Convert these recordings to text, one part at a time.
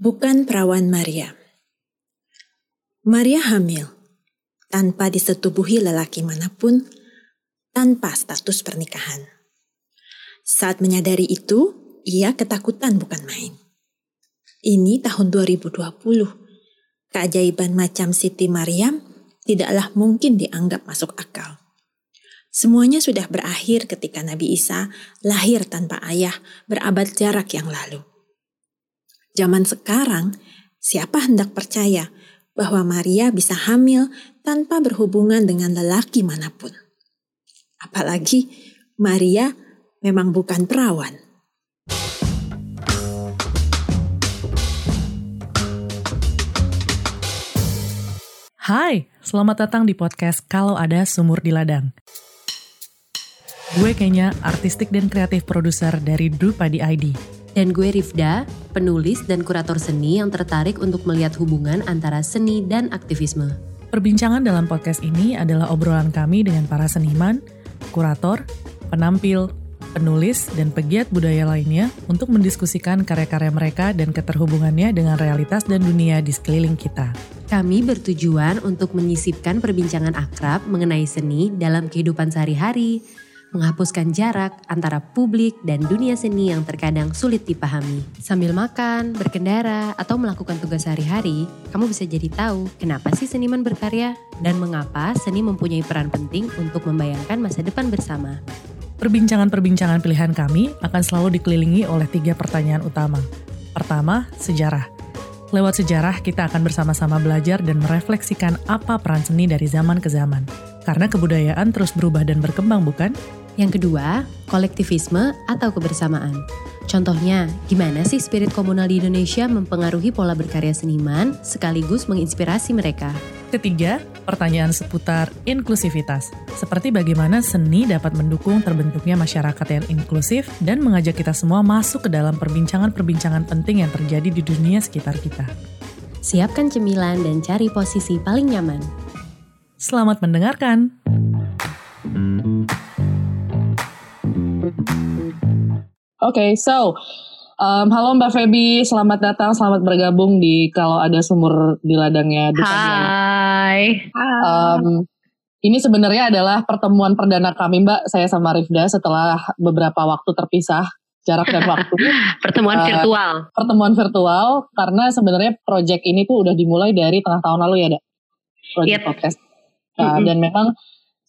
Bukan perawan Maria. Maria hamil, tanpa disetubuhi lelaki mana pun, tanpa status pernikahan. Saat menyadari itu, ia ketakutan bukan main. Ini tahun 2020. Keajaiban macam Siti Maryam tidaklah mungkin dianggap masuk akal. Semuanya sudah berakhir ketika Nabi Isa lahir tanpa ayah berabad jarak yang lalu. Zaman sekarang, siapa hendak percaya bahwa Maria bisa hamil tanpa berhubungan dengan lelaki mana pun? Apalagi Maria memang bukan perawan. Hai, selamat datang di podcast Kalau Ada Sumur di Ladang. Gue kayaknya artistik dan kreatif produser dari Drupadi ID dan gue Rifda, penulis dan kurator seni yang tertarik untuk melihat hubungan antara seni dan aktivisme. Perbincangan dalam podcast ini adalah obrolan kami dengan para seniman, kurator, penampil, penulis, dan pegiat budaya lainnya untuk mendiskusikan karya-karya mereka dan keterhubungannya dengan realitas dan dunia di sekeliling kita. Kami bertujuan untuk menyisipkan perbincangan akrab mengenai seni dalam kehidupan sehari-hari, menghapuskan jarak antara publik dan dunia seni yang terkadang sulit dipahami. Sambil makan, berkendara, atau melakukan tugas sehari-hari, kamu bisa jadi tahu kenapa sih seniman berkarya dan mengapa seni mempunyai peran penting untuk membayangkan masa depan bersama. Perbincangan-perbincangan pilihan kami akan selalu dikelilingi oleh tiga pertanyaan utama. Pertama, sejarah. Lewat sejarah, kita akan bersama-sama belajar dan merefleksikan apa peran seni dari zaman ke zaman. Karena kebudayaan terus berubah dan berkembang, bukan? Yang kedua, kolektivisme atau kebersamaan. Contohnya, gimana sih spirit komunal di Indonesia mempengaruhi pola berkarya seniman sekaligus menginspirasi mereka? Ketiga, pertanyaan seputar inklusivitas. Seperti bagaimana seni dapat mendukung terbentuknya masyarakat yang inklusif dan mengajak kita semua masuk ke dalam perbincangan-perbincangan penting yang terjadi di dunia sekitar kita. Siapkan cemilan dan cari posisi paling nyaman. Selamat mendengarkan. Okay, so um, halo Mbak Feby, selamat datang, selamat bergabung di kalau ada sumur di ladangnya. Hai. Um, ini sebenarnya adalah pertemuan perdana kami Mbak, saya sama Rifda setelah beberapa waktu terpisah jarak dan waktu. pertemuan uh, virtual. Pertemuan virtual karena sebenarnya project ini tuh udah dimulai dari tengah tahun lalu ya, Dak. Project yep. podcast. Nah, mm -hmm. dan memang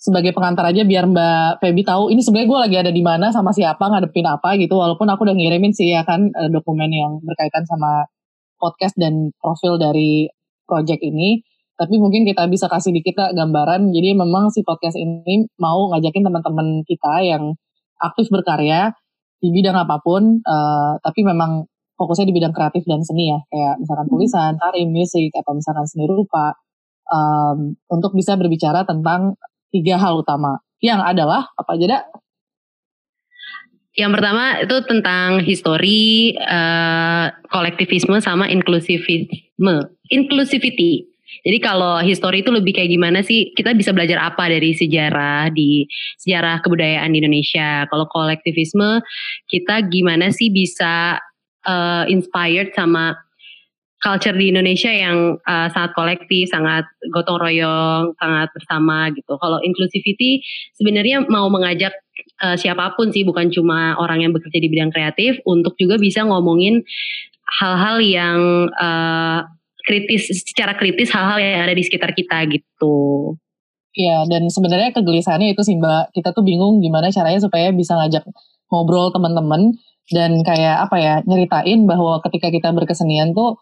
sebagai pengantar aja biar Mbak Feby tahu ini sebenarnya gue lagi ada di mana sama siapa ngadepin apa gitu walaupun aku udah ngirimin sih ya kan eh, dokumen yang berkaitan sama podcast dan profil dari project ini. Tapi mungkin kita bisa kasih di kita gambaran. Jadi memang si podcast ini mau ngajakin teman-teman kita yang aktif berkarya di bidang apa pun uh, tapi memang fokusnya di bidang kreatif dan seni ya. Kayak misalkan tulisan, tari, musik atau misalkan seni rupa. Um, untuk bisa berbicara tentang tiga hal utama yang adalah apa aja dak? Yang pertama itu tentang histori, uh, kolektivisme sama inklusivisme, inclusivity. Jadi kalau histori itu lebih kayak gimana sih? Kita bisa belajar apa dari sejarah di sejarah kebudayaan di Indonesia? Kalau kolektivisme, kita gimana sih bisa uh, inspired sama culture di Indonesia yang uh, sangat kolektif, sangat gotong royong, sangat bersama gitu. Kalau inclusivity sebenarnya mau mengajak uh, siapa pun sih, bukan cuma orang yang bekerja di bidang kreatif, untuk juga bisa ngomongin hal-hal yang uh, kritis, secara kritis hal-hal yang ada di sekitar kita gitu. Iya, dan sebenarnya kegelisahannya itu sih Mbak, kita tuh bingung gimana caranya supaya bisa ngajak ngobrol teman-teman dan kayak apa ya nyeritain bahwa ketika kita berkesenian tuh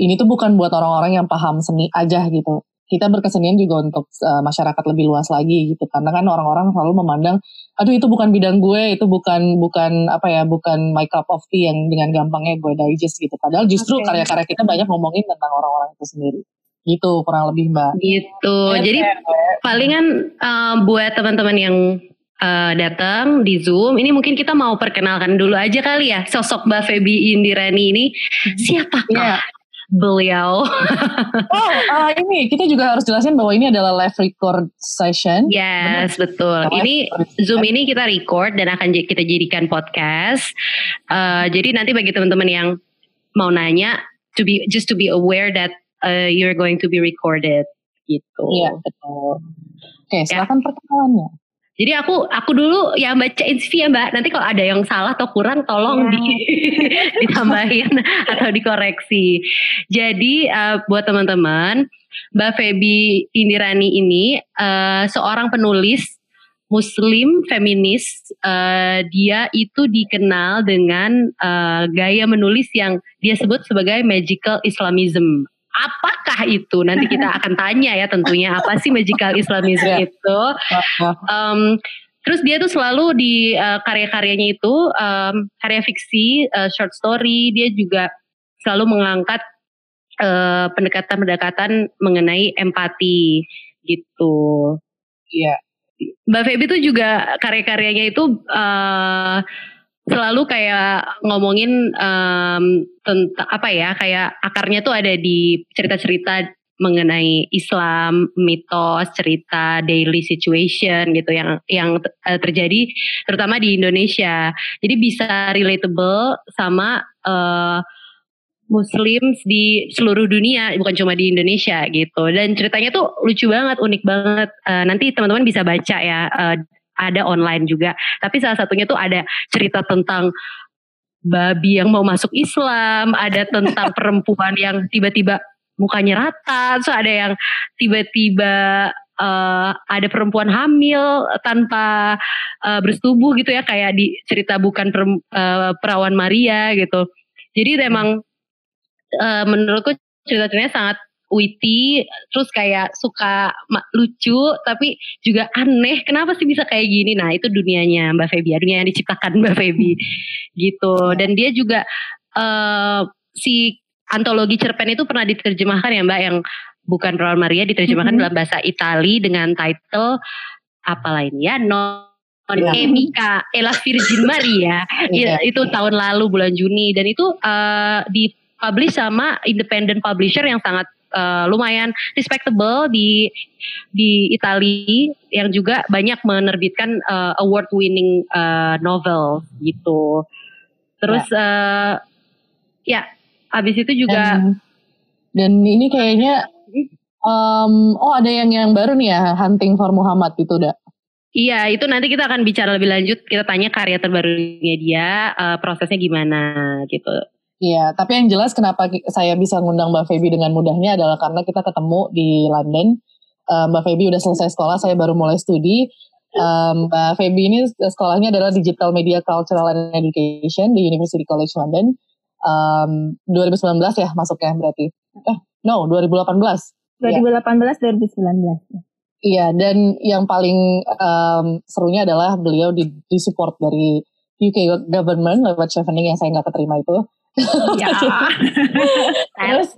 ini tuh bukan buat orang-orang yang paham seni aja gitu. Kita berkesenian juga untuk uh, masyarakat lebih luas lagi gitu. Karena kan orang-orang selalu memandang, aduh itu bukan bidang gue, itu bukan bukan apa ya, bukan my cup of tea yang dengan gampangnya gue digest gitu. Padahal justru karya karya-karya kita banyak ngomongin tentang orang-orang itu sendiri gitu kurang lebih mbak gitu jadi palingan uh, buat teman-teman yang uh, datang di Zoom. Ini mungkin kita mau perkenalkan dulu aja kali ya sosok Mbak Feby Indirani ini. Mhm. Siapakah yeah beliau. oh, uh, ini kita juga harus jelasin bahwa ini adalah live record session. Yes, Benar? betul. Live ini Zoom ini kita record dan akan kita jadikan podcast. Uh, jadi nanti bagi teman-teman yang mau nanya to be just to be aware that uh, you're going to be recorded gitu. Iya betul. Oke, silakan perkenalannya. Jadi aku aku dulu yang bacain CV ya Mbak. Nanti kalau ada yang salah atau kurang tolong di, ditambahin atau dikoreksi. Jadi uh, buat teman-teman, Mbak Feby Indirani ini uh, seorang penulis Muslim feminis. Uh, dia itu dikenal dengan uh, gaya menulis yang dia sebut sebagai magical Islamism apakah itu? Nanti kita akan tanya ya tentunya apa sih magical Islamism yeah. itu. Um, terus dia tuh selalu di uh, karya-karyanya itu um, karya fiksi, uh, short story, dia juga selalu mengangkat pendekatan pendekatan-pendekatan mengenai empati gitu. Iya. Yeah. Mbak Feby tuh juga karya-karyanya itu uh, selalu kayak ngomongin um, tentang apa ya kayak akarnya tuh ada di cerita-cerita mengenai Islam, mitos, cerita daily situation gitu yang yang uh, terjadi terutama di Indonesia. Jadi bisa relatable sama uh, Muslims di seluruh dunia, bukan cuma di Indonesia gitu. Dan ceritanya tuh lucu banget, unik banget. Uh, nanti teman-teman bisa baca ya uh, ada online juga. Tapi salah satunya tuh ada cerita tentang babi yang mau masuk Islam, ada tentang perempuan yang tiba-tiba mukanya rata, so ada yang tiba-tiba uh, ada perempuan hamil tanpa uh, bersetubuh gitu ya kayak di cerita bukan per, uh, perawan Maria gitu. Jadi memang uh, menurutku cerita-ceritanya sangat witty, terus kayak suka lucu, tapi juga aneh. Kenapa sih bisa kayak gini? Nah itu dunianya Mbak Feby, dunia yang diciptakan Mbak Feby, gitu. Dan dia juga uh, si antologi cerpen itu pernah diterjemahkan ya Mbak, yang bukan Royal Maria diterjemahkan mm -hmm. dalam bahasa Itali dengan title apa lain ya? No. Emika Ella Virgin Maria yeah. itu tahun lalu bulan Juni dan itu uh, dipublish sama independent publisher yang sangat uh, lumayan respectable di di Italia yang juga banyak menerbitkan uh, eh, award winning uh, novel gitu. Terus ya. Uh, ya habis itu juga dan, dan ini kayaknya um, oh ada yang yang baru nih ya Hunting for Muhammad itu udah. Iya, itu nanti kita akan bicara lebih lanjut. Kita tanya karya terbarunya dia, uh, prosesnya gimana gitu. Iya, tapi yang jelas kenapa saya bisa ngundang Mbak Feby dengan mudahnya adalah karena kita ketemu di London. Uh, Mbak Feby udah selesai sekolah, saya baru mulai studi. Um, Mbak Feby ini sekolahnya adalah Digital Media Cultural and Education di University College London. Um, 2019 ya masuknya berarti. Eh, no, 2018. 2018 ya. 2019. Iya, dan yang paling um, serunya adalah beliau di, di support dari UK government lewat chevening yang saya nggak keterima itu. Ya. Terus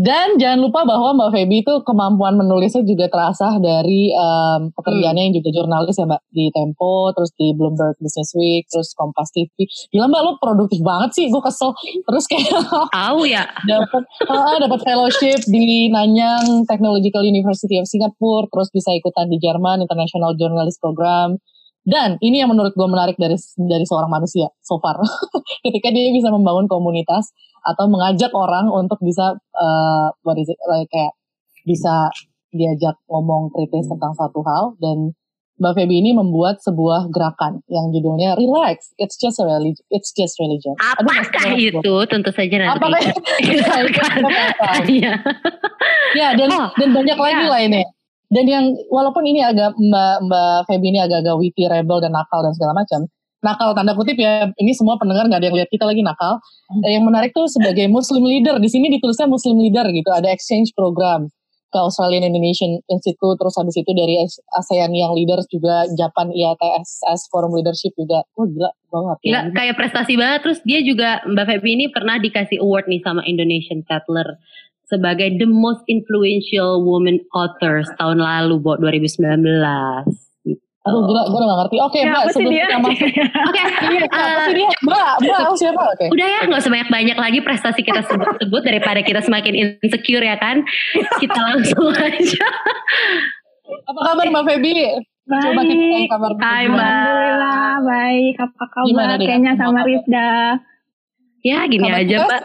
dan jangan lupa bahwa Mbak Feby itu kemampuan menulisnya juga terasah dari um, pekerjaannya hmm. yang juga jurnalis ya Mbak di Tempo, terus di Bloomberg Business Week, terus Kompas TV. Gila Mbak lo produktif banget sih, gue kesel. Terus kayak tahu ya. dapat uh, dapat fellowship di Nanyang Technological University of Singapore, terus bisa ikutan di Jerman International Journalist Program. Dan ini yang menurut gue menarik dari dari seorang manusia so far. Ketika dia bisa membangun komunitas atau mengajak orang untuk bisa uh, what is it, like kayak bisa diajak ngomong kritis tentang satu hal dan Mbak Feby ini membuat sebuah gerakan yang judulnya Relax, it's just a religion, it's just religion. Apakah Aduh, itu? Tentu saja nanti. Apakah Iya. ya dan oh, dan banyak ya. lagi lah ini. Dan yang walaupun ini agak Mbak Mbak Feby ini agak-agak witty, rebel dan nakal dan segala macam. Nakal tanda kutip ya, ini semua pendengar nggak ada yang lihat kita lagi nakal. Hmm. Yang menarik tuh sebagai Muslim leader, di sini ditulisnya Muslim leader gitu, ada exchange program ke Australian Indonesian Institute, terus habis itu dari ASEAN yang leaders juga, Japan IATSS Forum Leadership juga. Oh gila banget. Gila, ya. kayak prestasi banget. Terus dia juga, Mbak Feby ini pernah dikasih award nih sama Indonesian Settler sebagai the most influential woman authors tahun lalu buat 2019. Aduh gila, gue udah gak ngerti. Oke, okay, ya, Mbak, sebelum kita masuk. Oke, okay, uh, dia? Mbak, Mbak, siapa? Okay. Udah ya, gak usah banyak-banyak lagi prestasi kita sebut-sebut daripada kita semakin insecure ya kan. Kita langsung aja. Apa kabar Mbak Feby? Baik. Coba kita kabar Hai Mbak. Alhamdulillah, baik. Apa kabar? Kayaknya sama Rizda. Ya gini Nah, aja Mbak, Pak.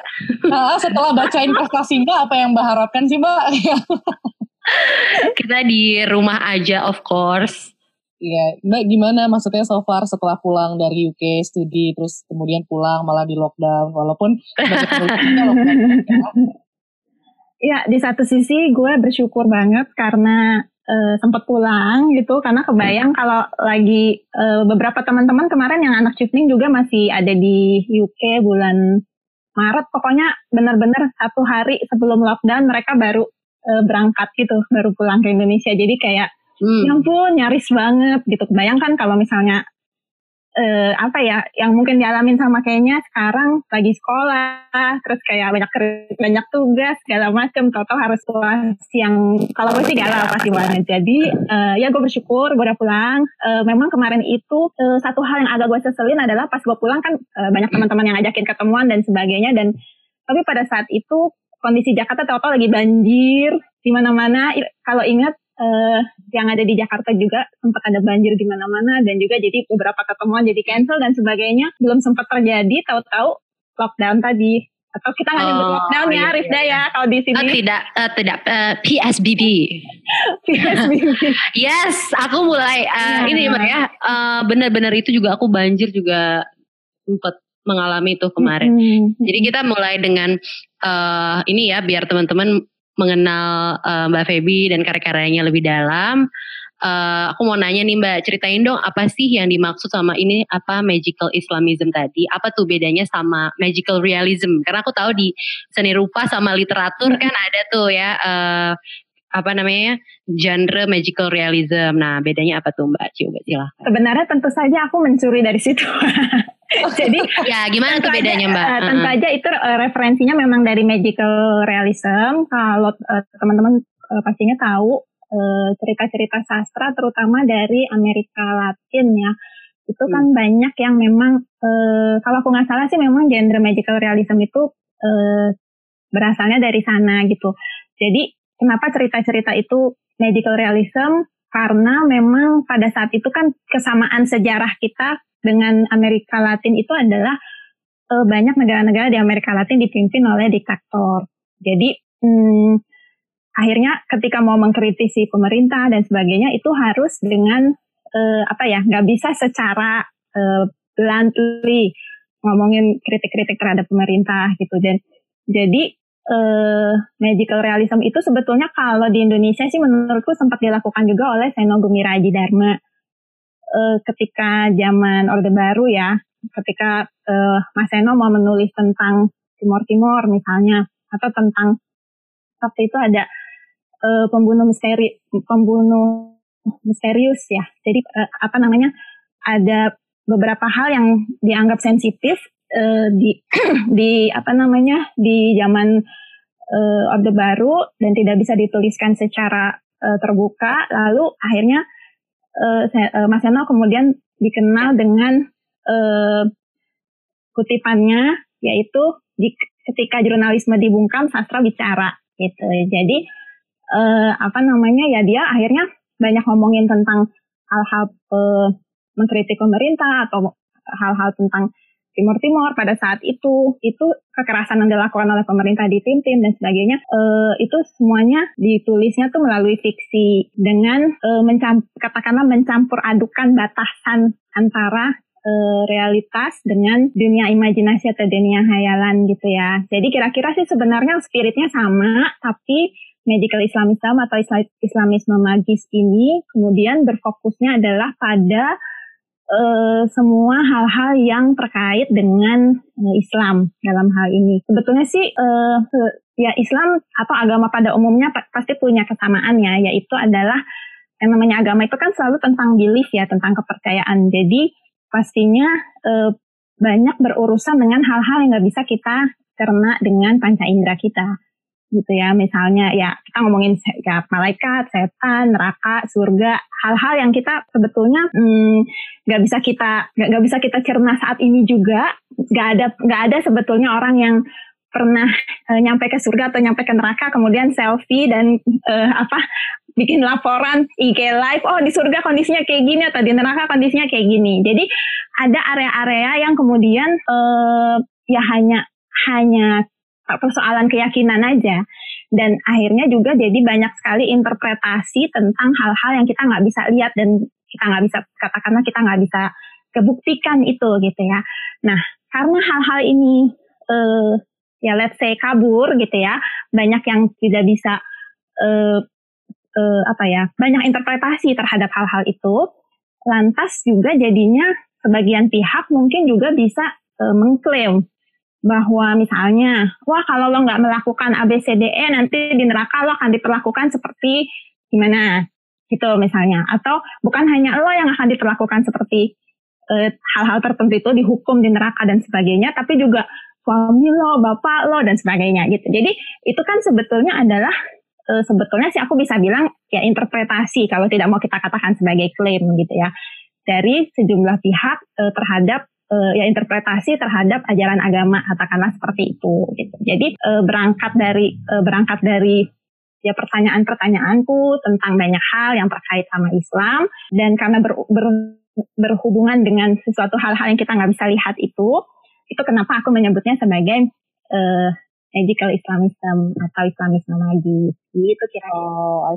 Nah, setelah bacain prestasinya apa yang Mbak harapkan sih Mbak? Kita di rumah aja of course. Iya, Mbak gimana maksudnya so far setelah pulang dari UK studi terus kemudian pulang malah di lockdown walaupun penelitinya lockdown ya. Ya, di satu sisi gue bersyukur banget karena uh, sempat pulang gitu karena kebayang kalau lagi uh, beberapa teman-teman kemarin yang anak cupning juga masih ada di UK bulan Maret. Pokoknya benar-benar satu hari sebelum lockdown mereka baru uh, berangkat gitu baru pulang ke Indonesia. Jadi kayak Hmm. ya ampun nyaris banget gitu. Bayangkan kalau misalnya eh, apa ya yang mungkin dialamin sama kayaknya sekarang lagi sekolah terus kayak banyak banyak tugas segala macam tau-tau harus pulang siang kalau gue sih galau pasti banget jadi eh, ya gue bersyukur gue udah pulang. Eh, memang kemarin itu eh, satu hal yang agak gue seselin adalah pas gue pulang kan eh, banyak teman-teman yang ngajakin ketemuan dan sebagainya. Dan tapi pada saat itu kondisi Jakarta tau-tau lagi banjir di mana-mana. Kalau ingat eh, yang ada di Jakarta juga sempat ada banjir di mana-mana dan juga jadi beberapa ketemuan jadi cancel dan sebagainya belum sempat terjadi tahu-tahu lockdown tadi atau kita nggak nyebut Oh, lockdown ya iya, Rifda iya. ya kalau di Oh, sini tidak eh, tidak eh, PSBB. PSBB. Yes, aku mulai eh, Iya. ini Mbak ya. eh, benar-benar itu juga aku banjir juga sempat mengalami itu kemarin. Mm-mm. Jadi kita mulai dengan eh, ini ya biar teman-teman mengenal eh, Mbak Feby dan karya-karyanya lebih dalam. Eh, aku mau nanya nih Mbak, ceritain dong apa sih yang dimaksud sama ini apa magical Islamism tadi? Apa tuh bedanya sama magical realism? Karena aku tahu di seni rupa sama literatur kan ada tuh ya eh, apa namanya genre magical realism. Nah bedanya apa tuh Mbak? Coba silahkan. sebenarnya tentu saja aku mencuri dari situ jadi Ya gimana tuh bedanya aja, Mbak? eh, tentu aja itu eh, referensinya memang dari magical realism. Kalau eh, teman-teman eh, pastinya tahu cerita-cerita sastra, terutama dari Amerika Latin ya. Itu kan banyak yang memang, eh, kalau aku nggak salah sih memang genre magical realism itu eh, berasalnya dari sana gitu. Jadi kenapa cerita-cerita itu magical realism? Karena memang pada saat itu kan kesamaan sejarah kita dengan Amerika Latin itu adalah eh, banyak negara-negara di Amerika Latin dipimpin oleh diktator. Jadi hmm, akhirnya ketika mau mengkritisi pemerintah dan sebagainya itu harus dengan eh, apa ya nggak bisa secara eh, bluntly ngomongin kritik-kritik terhadap pemerintah gitu dan jadi eh, magical realism itu sebetulnya kalau di Indonesia sih menurutku sempat dilakukan juga oleh Seno Gumiraji Dharma eh, ketika zaman Orde Baru ya, ketika eh, Mas Seno mau menulis tentang Timor Timor misalnya, atau tentang waktu itu ada eh, pembunuh misteri, pembunuh misterius ya. Jadi eh, apa namanya ada beberapa hal yang dianggap sensitif eh, di di apa namanya di zaman eh, Orde Baru dan tidak bisa dituliskan secara eh, terbuka. Lalu akhirnya eh, Mas Seno kemudian dikenal dengan eh, kutipannya yaitu ketika jurnalisme dibungkam sastra bicara gitu. Jadi eh, apa namanya ya dia akhirnya banyak ngomongin tentang hal-hal eh, mengkritik pemerintah atau hal-hal tentang Timur Timur pada saat itu itu kekerasan yang dilakukan oleh pemerintah di tim-tim dan sebagainya eh, itu semuanya ditulisnya tuh melalui fiksi dengan eh, mencam- katakanlah mencampur adukan batasan antara eh, realitas dengan dunia imajinasi atau dunia hayalan gitu ya. Jadi kira-kira sih sebenarnya spiritnya sama tapi medical Islamism atau Isla- Islamisme magis ini kemudian berfokusnya adalah pada eh, semua hal-hal yang terkait dengan eh, Islam dalam hal ini. Sebetulnya sih se- ya Islam atau agama pada umumnya pa- pasti punya kesamaan ya, yaitu adalah yang namanya agama itu kan selalu tentang belief ya, tentang kepercayaan. Jadi pastinya banyak berurusan dengan hal-hal yang nggak bisa kita cerna dengan panca indera kita gitu ya. Misalnya ya kita ngomongin ya, malaikat, setan, neraka, surga, hal-hal yang kita sebetulnya hmm, nggak bisa kita nggak bisa kita cerna saat ini juga. Nggak ada nggak ada sebetulnya orang yang pernah eh, nyampe ke surga atau nyampe ke neraka kemudian selfie dan eh, apa bikin laporan IG live oh di surga kondisinya kayak gini atau di neraka kondisinya kayak gini. Jadi ada area-area yang kemudian eh, ya hanya hanya persoalan keyakinan aja dan akhirnya juga jadi banyak sekali interpretasi tentang hal-hal yang kita nggak bisa lihat dan kita nggak bisa katakanlah kita nggak bisa kebuktikan itu gitu ya. Nah karena hal-hal ini uh, ya let's say kabur gitu ya banyak yang tidak bisa uh, uh, apa ya banyak interpretasi terhadap hal-hal itu lantas juga jadinya sebagian pihak mungkin juga bisa uh, mengklaim bahwa misalnya, wah kalau lo nggak melakukan ABCDE nanti di neraka lo akan diperlakukan seperti gimana gitu misalnya. Atau bukan hanya lo yang akan diperlakukan seperti eh, hal-hal tertentu itu dihukum di neraka dan sebagainya, tapi juga suami lo, bapak lo dan sebagainya gitu. Jadi itu kan sebetulnya adalah uh, sebetulnya sih aku bisa bilang ya interpretasi kalau tidak mau kita katakan sebagai klaim gitu ya dari sejumlah pihak uh, terhadap uh, ya interpretasi terhadap ajaran agama katakanlah seperti itu gitu. Jadi uh, berangkat dari uh, berangkat dari ya pertanyaan-pertanyaanku tentang banyak hal yang terkait sama Islam dan karena ber, ber, berhubungan dengan sesuatu hal-hal yang kita nggak bisa lihat itu itu kenapa aku menyebutnya sebagai uh, magical Islamism atau Islamisme lagi gitu kira-kira. Oh.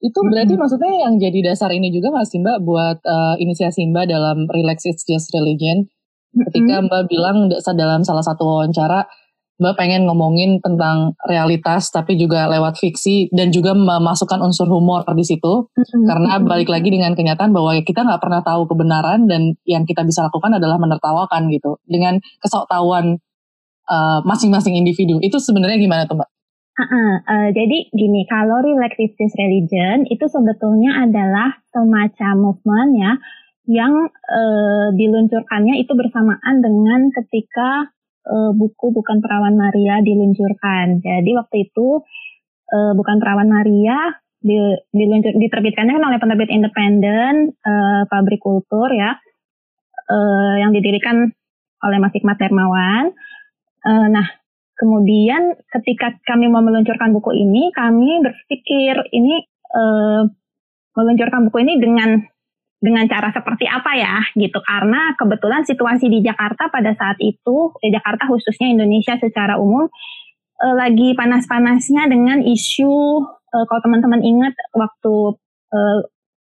Itu berarti -hmm. maksudnya yang jadi dasar ini juga nggak sih Mbak buat uh, inisiasi Mbak dalam Relax It's Just Religion? Ketika Mbak bilang dalam salah satu wawancara, Mbak pengen ngomongin tentang realitas tapi juga lewat fiksi dan juga memasukkan unsur humor di situ. Mm-hmm. karena balik lagi dengan kenyataan bahwa kita nggak pernah tahu kebenaran dan yang kita bisa lakukan adalah menertawakan gitu. Dengan kesoktahuan uh, masing-masing individu. Itu sebenarnya gimana tuh Mbak? Uh, uh, uh, jadi gini, kalau relativist religion itu sebetulnya adalah semacam movement ya yang uh, diluncurkannya itu bersamaan dengan ketika uh, buku Bukan Perawan Maria diluncurkan. Jadi waktu itu uh, Bukan Perawan Maria di, diluncur, diterbitkannya kan oleh penerbit independen uh, Pabrik Kultur ya, uh, yang didirikan oleh Mas Hikmat Dermawan. Uh, nah, kemudian ketika kami mau meluncurkan buku ini, kami berpikir ini uh, meluncurkan buku ini dengan dengan cara seperti apa ya gitu. Karena kebetulan situasi di Jakarta pada saat itu di Jakarta khususnya Indonesia secara umum eh, lagi panas-panasnya dengan isu eh, kalau teman-teman ingat waktu eh,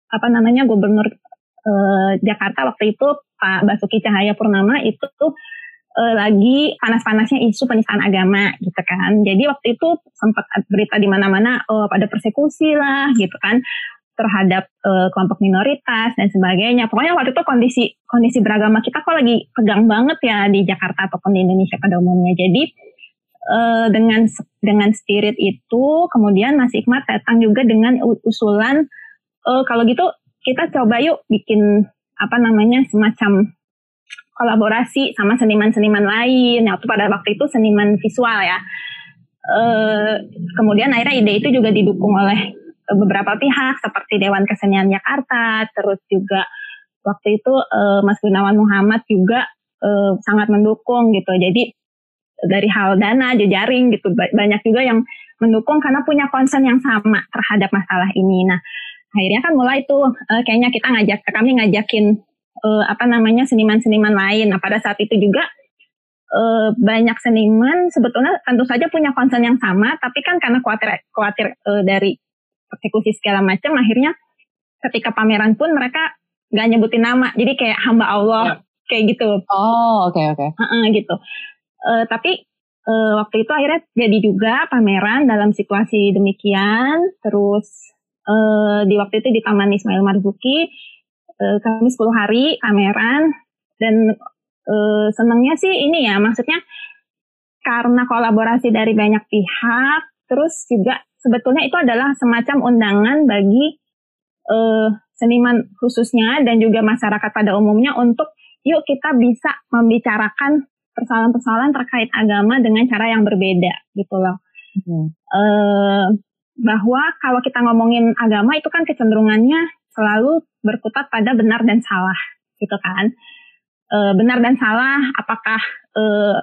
apa namanya gubernur eh, Jakarta waktu itu Pak Basuki Cahaya Purnama itu tuh eh, lagi panas-panasnya isu penistaan agama gitu kan. Jadi waktu itu sempat berita di mana-mana oh pada persekusi lah gitu kan terhadap uh, kelompok minoritas dan sebagainya. Pokoknya waktu itu kondisi kondisi beragama kita kok lagi tegang banget ya di Jakarta ataupun di Indonesia pada umumnya. Jadi uh, dengan dengan spirit itu kemudian Mas Ikmat datang juga dengan usulan uh, kalau gitu kita coba yuk bikin apa namanya semacam kolaborasi sama seniman-seniman lain. Waktu pada waktu itu seniman visual ya. Uh, kemudian akhirnya ide itu juga didukung oleh beberapa pihak seperti Dewan Kesenian Jakarta, terus juga waktu itu uh, Mas Gunawan Muhammad juga uh, sangat mendukung gitu. Jadi dari hal dana, jejaring gitu banyak juga yang mendukung karena punya concern yang sama terhadap masalah ini. Nah, akhirnya kan mulai tuh uh, kayaknya kita ngajak kami ngajakin uh, apa namanya seniman-seniman lain. Nah, pada saat itu juga uh, banyak seniman sebetulnya tentu saja punya concern yang sama, tapi kan karena khawatir khawatir uh, dari persekusi segala macam akhirnya ketika pameran pun mereka nggak nyebutin nama. Jadi kayak hamba Allah ya. kayak gitu oh oke okay, oke. Okay. uh -uh, gitu. Uh, tapi uh, waktu itu akhirnya jadi juga pameran dalam situasi demikian. Terus uh, di waktu itu di Taman Ismail Marzuki uh, kami 10 hari pameran. Dan uh, senangnya sih ini ya maksudnya karena kolaborasi dari banyak pihak terus juga sebetulnya itu adalah semacam undangan bagi uh, seniman khususnya dan juga masyarakat pada umumnya untuk yuk kita bisa membicarakan persoalan-persoalan terkait agama dengan cara yang berbeda gitu loh. Hmm. Uh, bahwa kalau kita ngomongin agama itu kan kecenderungannya selalu berkutat pada benar dan salah gitu kan. Uh, benar dan salah apakah uh,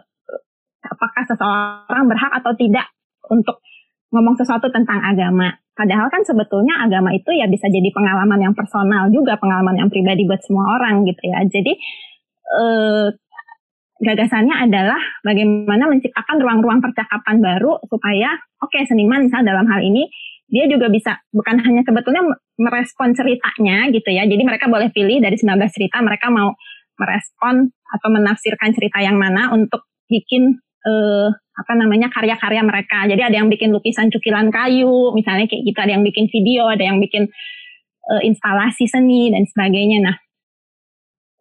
apakah seseorang berhak atau tidak untuk ngomong sesuatu tentang agama. Padahal kan sebetulnya agama itu ya bisa jadi pengalaman yang personal juga, pengalaman yang pribadi buat semua orang gitu ya. Jadi eh, gagasannya adalah bagaimana menciptakan ruang-ruang percakapan baru supaya oke okay, seniman misalnya dalam hal ini dia juga bisa bukan hanya sebetulnya merespon ceritanya gitu ya. Jadi mereka boleh pilih dari 19 cerita mereka mau merespon atau menafsirkan cerita yang mana untuk bikin eh, apa namanya karya-karya mereka. Jadi ada yang bikin lukisan cukilan kayu, misalnya kayak gitu, ada yang bikin video, ada yang bikin eh, instalasi seni dan sebagainya. Nah,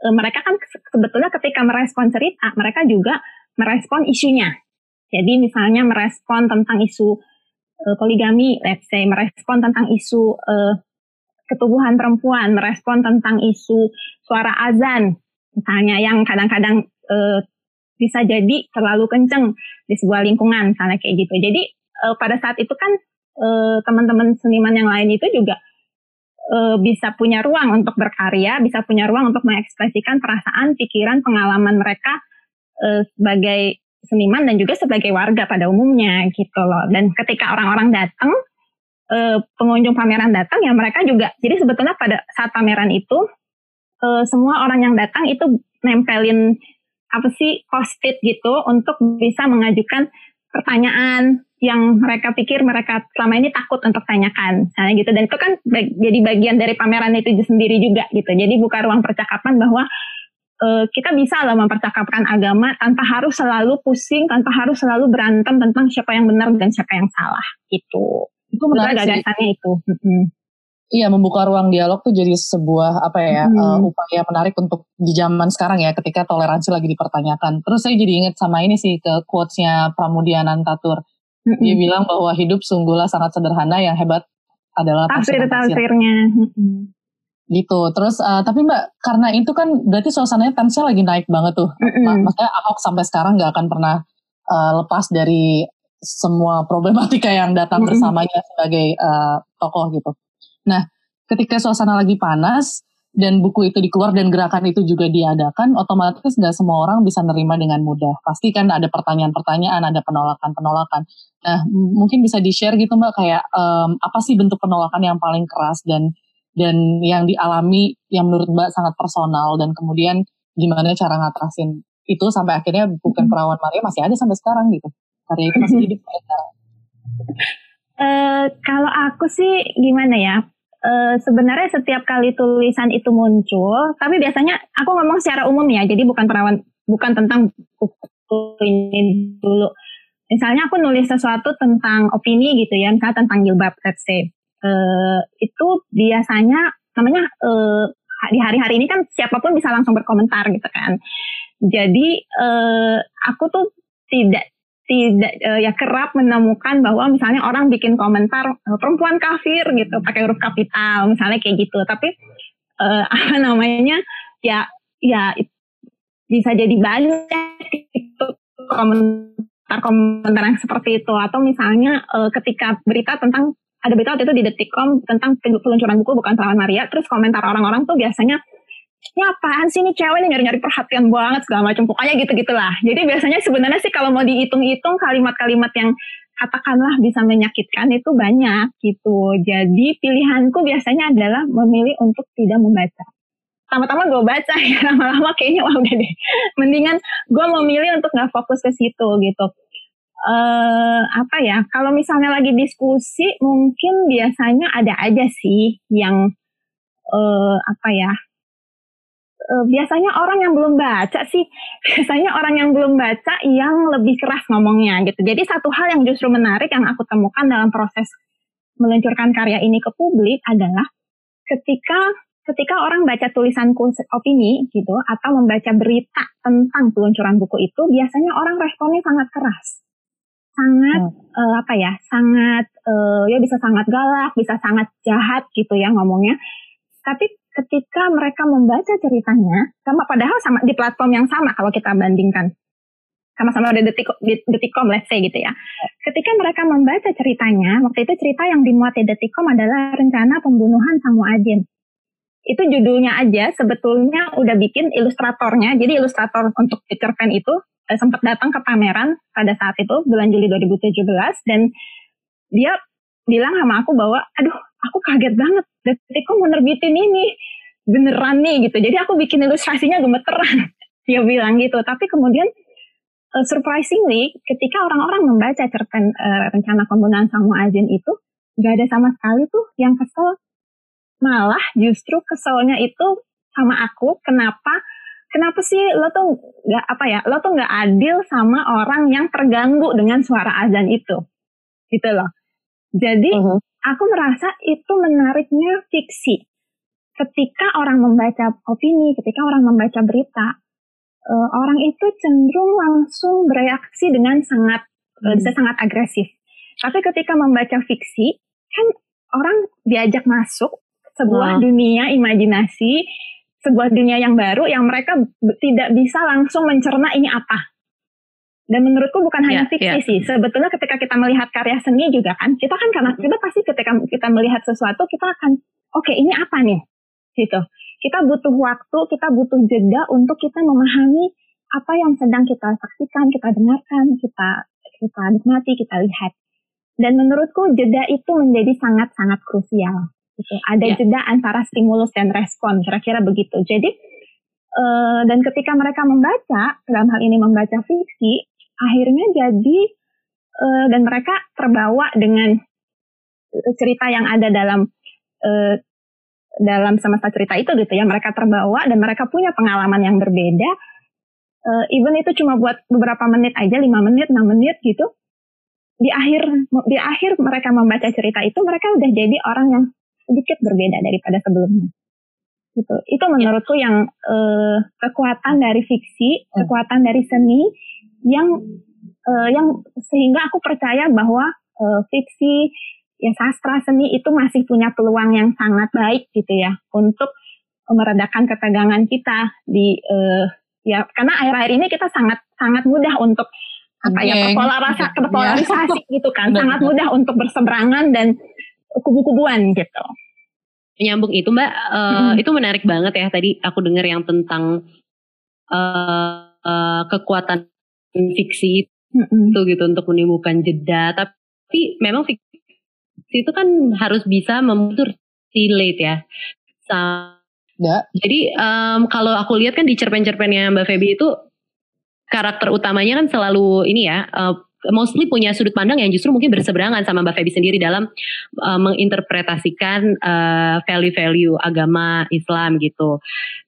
eh, mereka kan sebetulnya ketika merespon cerita, mereka juga merespon isunya. Jadi misalnya merespon tentang isu uh, poligami, let's say, merespon tentang isu uh, ketubuhan perempuan, merespon tentang isu suara azan, misalnya yang kadang-kadang uh, bisa jadi terlalu kenceng di sebuah lingkungan, misalnya kayak gitu. Jadi uh, pada saat itu kan uh, teman-teman seniman yang lain itu juga uh, bisa punya ruang untuk berkarya, bisa punya ruang untuk mengekspresikan perasaan, pikiran, pengalaman mereka uh, sebagai seniman dan juga sebagai warga pada umumnya gitu loh. Dan ketika orang-orang datang, eh, pengunjung pameran datang ya mereka juga. Jadi sebetulnya pada saat pameran itu eh, semua orang yang datang itu nempelin apa sih post-it gitu untuk bisa mengajukan pertanyaan yang mereka pikir mereka selama ini takut untuk tanyakan, misalnya gitu. Dan itu kan jadi bagian dari pameran itu sendiri juga gitu. Jadi buka ruang percakapan bahwa uh, kita bisa loh mempercakapkan agama tanpa harus selalu pusing, tanpa harus selalu berantem tentang siapa yang benar dan siapa yang salah gitu. Itu menurut gagasannya itu. Hmm. Iya, membuka ruang dialog tuh jadi sebuah apa ya hmm. uh, upaya menarik untuk di zaman sekarang ya, ketika toleransi lagi dipertanyakan. Terus saya jadi ingat sama ini sih ke quotesnya Pramudia Nantatur. Hmm. Dia bilang bahwa hidup sungguhlah sangat sederhana, yang hebat adalah tafsir-tafsirnya. Hmm gitu terus uh, tapi mbak karena itu kan berarti suasananya tensinya lagi naik banget tuh mm-hmm. maksudnya Ahok sampai sekarang nggak akan pernah uh, lepas dari semua problematika yang datang mm-hmm. bersamanya sebagai uh, tokoh gitu nah ketika suasana lagi panas dan buku itu dikeluar dan gerakan itu juga diadakan otomatis nggak semua orang bisa nerima dengan mudah. Pasti kan ada pertanyaan-pertanyaan ada penolakan-penolakan. Nah mungkin bisa di share gitu mbak kayak um, apa sih bentuk penolakan yang paling keras dan dan yang dialami yang menurut Mbak sangat personal dan kemudian gimana cara ngatasin itu sampai akhirnya bukan perawan Maria masih ada sampai sekarang gitu. Karya itu masih hidup sampai sekarang. Uh, kalau aku sih gimana ya uh, sebenarnya setiap kali tulisan itu muncul tapi biasanya aku ngomong secara umum ya jadi bukan perawan bukan tentang buku ini dulu misalnya aku nulis sesuatu tentang opini gitu ya misalnya tentang jilbab let's say uh, itu biasanya namanya uh, di hari-hari ini kan siapa pun bisa langsung berkomentar gitu kan. Jadi uh, aku tuh tidak tidak uh, ya kerap menemukan bahwa misalnya orang bikin komentar uh, perempuan kafir gitu pakai huruf kapital misalnya kayak gitu tapi uh, apa namanya ya ya bisa jadi banyak itu komentar komentar yang seperti itu atau misalnya uh, ketika berita tentang ada berita waktu itu di Detikcom tentang peluncuran buku bukan Perawan Maria. Terus komentar orang-orang tuh biasanya ini apaan sih ini cewek ini nyari-nyari perhatian banget segala macam pokoknya gitu-gitulah. Jadi biasanya sebenarnya sih kalau mau dihitung-hitung kalimat-kalimat yang katakanlah bisa menyakitkan itu banyak gitu. Jadi pilihanku biasanya adalah memilih untuk tidak membaca. Tama-tama gue baca ya lama-lama kayaknya wah udah deh. Mendingan gue memilih untuk nggak fokus ke situ gitu uh, apa ya kalau misalnya lagi diskusi mungkin biasanya ada aja sih yang uh, apa ya uh, biasanya orang yang belum baca sih. Biasanya orang yang belum baca yang lebih keras ngomongnya gitu. Jadi satu hal yang justru menarik yang aku temukan dalam proses meluncurkan karya ini ke publik adalah ketika ketika orang baca tulisan opini gitu atau membaca berita tentang peluncuran buku itu biasanya orang responnya sangat keras. Sangat hmm. uh, apa ya sangat uh, ya bisa sangat galak bisa sangat jahat gitu ya ngomongnya. Tapi ketika mereka membaca ceritanya sama padahal sama di platform yang sama kalau kita bandingkan. Sama-sama ada detik detikom let's say gitu ya. Ketika mereka membaca ceritanya waktu itu cerita yang dimuat di detikom adalah rencana pembunuhan sang muadzin itu judulnya aja sebetulnya udah bikin ilustratornya. Jadi ilustrator untuk cerpen itu eh, sempat datang ke pameran pada saat itu bulan Juli 2017 dan dia bilang sama aku bahwa aduh aku kaget banget Detik kok mau ini? Beneran nih gitu. Jadi aku bikin ilustrasinya gemeteran. Dia bilang gitu. Tapi kemudian uh, surprisingly ketika orang-orang membaca cerpen uh, rencana pembunuhan Sang Muazin itu nggak ada sama sekali tuh yang kesel. Malah justru keselnya itu sama aku kenapa kenapa sih lo tuh nggak apa ya lo tuh nggak adil sama orang yang terganggu dengan suara azan itu? Gitu loh jadi uh -huh. aku merasa itu menariknya fiksi ketika orang membaca opini ketika orang membaca berita uh, orang itu cenderung langsung bereaksi dengan sangat uh, bisa sangat agresif tapi ketika membaca fiksi kan orang diajak masuk sebuah wow. dunia imajinasi sebuah dunia yang baru yang mereka tidak bisa langsung mencerna ini apa. Dan menurutku bukan hanya yeah, fiksi yeah. sih. Sebetulnya ketika kita melihat karya seni juga kan, kita kan karena kita pasti ketika kita melihat sesuatu kita akan oke okay, ini apa nih? Gitu. Kita butuh waktu, kita butuh jeda untuk kita memahami apa yang sedang kita saksikan, kita dengarkan, kita kita nikmati, kita lihat. Dan menurutku jeda itu menjadi sangat-sangat krusial gitu. Ada yeah. jeda antara stimulus dan respon, kira-kira begitu. Jadi uh, dan ketika mereka membaca, dalam hal ini membaca fiksi, akhirnya jadi uh, dan mereka terbawa dengan cerita yang ada dalam uh, dalam semesta cerita itu gitu ya. Mereka terbawa dan mereka punya pengalaman yang berbeda. Uh, even itu cuma buat beberapa menit aja, lima menit, enam menit gitu. Di akhir di akhir mereka membaca cerita itu mereka udah jadi orang yang sedikit berbeda daripada sebelumnya. Gitu. Itu menurutku yang uh, kekuatan dari fiksi, hmm. kekuatan dari seni yang uh, yang sehingga aku percaya bahwa uh, fiksi ya sastra seni itu masih punya peluang yang sangat baik gitu ya untuk meredakan ketegangan kita di uh, ya karena akhir-akhir ini kita sangat sangat mudah untuk apa ya terpolarisasi, terpolarisasi gitu kan sangat mudah untuk berseberangan dan kubu-kubuan gitu. Menyambung itu Mbak, uh, hmm. itu menarik banget ya tadi aku dengar yang tentang uh, uh, kekuatan fiksi hmm. itu gitu untuk menimbulkan jeda. Tapi memang fiksi itu kan harus bisa memutur relate ya. Sa Jadi um, kalau aku lihat kan di cerpen-cerpennya Mbak Feby itu karakter utamanya kan selalu ini ya uh, mostly punya sudut pandang yang justru mungkin berseberangan sama Mbak Feby sendiri dalam uh, menginterpretasikan uh, value-value agama Islam gitu.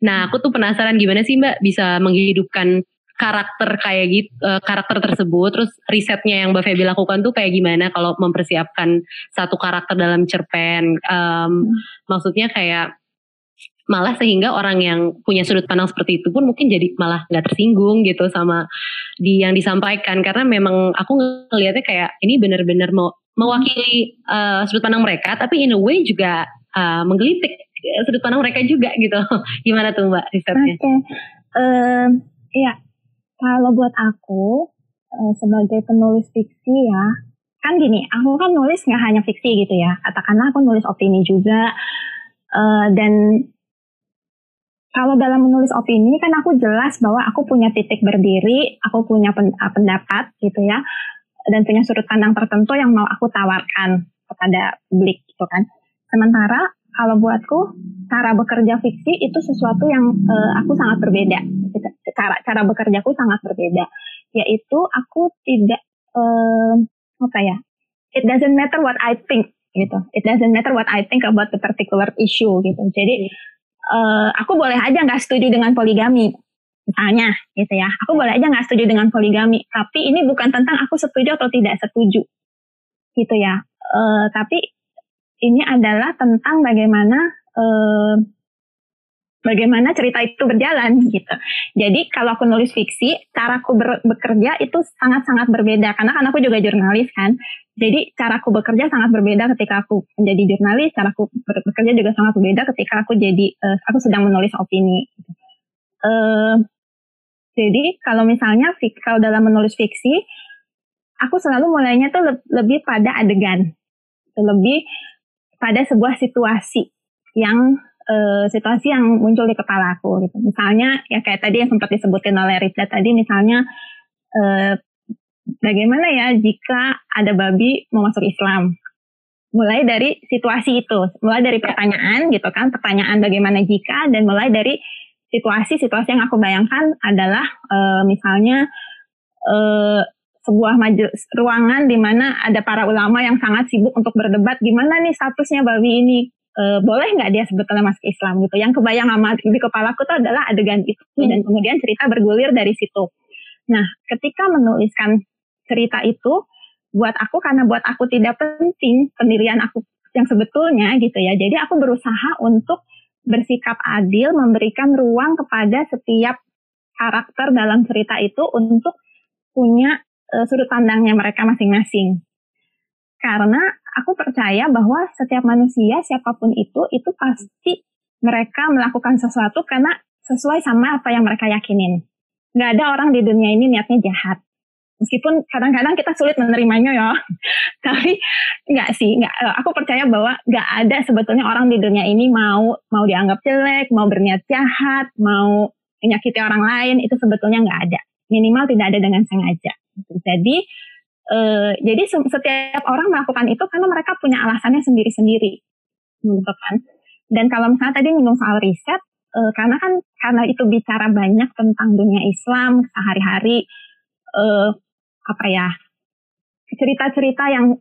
Nah, aku tuh penasaran gimana sih Mbak bisa menghidupkan karakter kayak gitu uh, karakter tersebut terus risetnya yang Mbak Feby lakukan tuh kayak gimana kalau mempersiapkan satu karakter dalam cerpen um, hmm. maksudnya kayak malah sehingga orang yang punya sudut pandang seperti itu pun mungkin jadi malah nggak tersinggung gitu sama di yang disampaikan karena memang aku ngelihatnya kayak ini benar-benar mau mewakili uh, sudut pandang mereka tapi in a way juga uh, menggelitik sudut pandang mereka juga gitu gimana tuh mbak risetnya? Oke, okay. uh, ya kalau buat aku uh, sebagai penulis fiksi ya kan gini aku kan nulis nggak hanya fiksi gitu ya katakanlah aku nulis opini juga uh, dan kalau dalam menulis opini kan aku jelas bahwa aku punya titik berdiri, aku punya ah, pendapat gitu ya, dan punya sudut pandang tertentu yang mau aku tawarkan kepada publik gitu kan. Sementara kalau buatku cara bekerja fiksi itu sesuatu yang uh, aku sangat berbeda. Cara cara bekerjaku sangat berbeda, yaitu aku tidak uh, apa ya, it doesn't matter what I think gitu. It doesn't matter what I think about the particular issue gitu. Jadi uh, aku boleh aja nggak setuju dengan poligami misalnya gitu ya aku boleh aja nggak setuju dengan poligami tapi ini bukan tentang aku setuju atau tidak setuju gitu ya uh, tapi ini adalah tentang bagaimana uh, bagaimana cerita itu berjalan gitu. Jadi kalau aku nulis fiksi, caraku ber, bekerja itu sangat-sangat berbeda karena kan aku juga jurnalis kan. Jadi caraku bekerja sangat berbeda ketika aku menjadi jurnalis, caraku bekerja juga sangat berbeda ketika aku jadi uh, aku sedang menulis opini. Uh, jadi kalau misalnya kalau dalam menulis fiksi, aku selalu mulainya tuh le lebih pada adegan, lebih pada sebuah situasi yang uh, situasi yang muncul di kepala aku gitu. Misalnya ya kayak tadi yang sempat disebutkan oleh Rita tadi, misalnya uh, bagaimana ya jika ada babi mau masuk Islam? Mulai dari situasi itu, mulai dari pertanyaan gitu kan, pertanyaan bagaimana jika dan mulai dari situasi-situasi yang aku bayangkan adalah uh, misalnya uh, sebuah majelis ruangan di mana ada para ulama yang sangat sibuk untuk berdebat gimana nih statusnya babi ini e, boleh nggak dia sebetulnya masuk Islam gitu. Yang kebayang sama di kepalaku tuh adalah adegan itu hmm. dan kemudian cerita bergulir dari situ. Nah, ketika menuliskan cerita itu buat aku karena buat aku tidak penting pendirian aku yang sebetulnya gitu ya. Jadi aku berusaha untuk bersikap adil, memberikan ruang kepada setiap karakter dalam cerita itu untuk punya uh, sudut pandangnya mereka masing-masing. Karena aku percaya bahwa setiap manusia siapa pun itu itu pasti mereka melakukan sesuatu karena sesuai sama apa yang mereka yakinin. Nggak ada orang di dunia ini niatnya jahat. Meskipun kadang-kadang kita sulit menerimanya ya, tapi nggak sih, nggak. Eh, aku percaya bahwa nggak ada sebetulnya orang di dunia ini mau mau dianggap jelek, mau berniat jahat, mau menyakiti orang lain itu sebetulnya nggak ada. Minimal tidak ada dengan sengaja. Jadi uh, jadi setiap orang melakukan itu karena mereka punya alasannya sendiri-sendiri, gitu kan. Dan kalau misalnya tadi nyinggung soal riset, uh, karena kan karena itu bicara banyak tentang dunia Islam sehari-hari, uh, apa ya cerita-cerita yang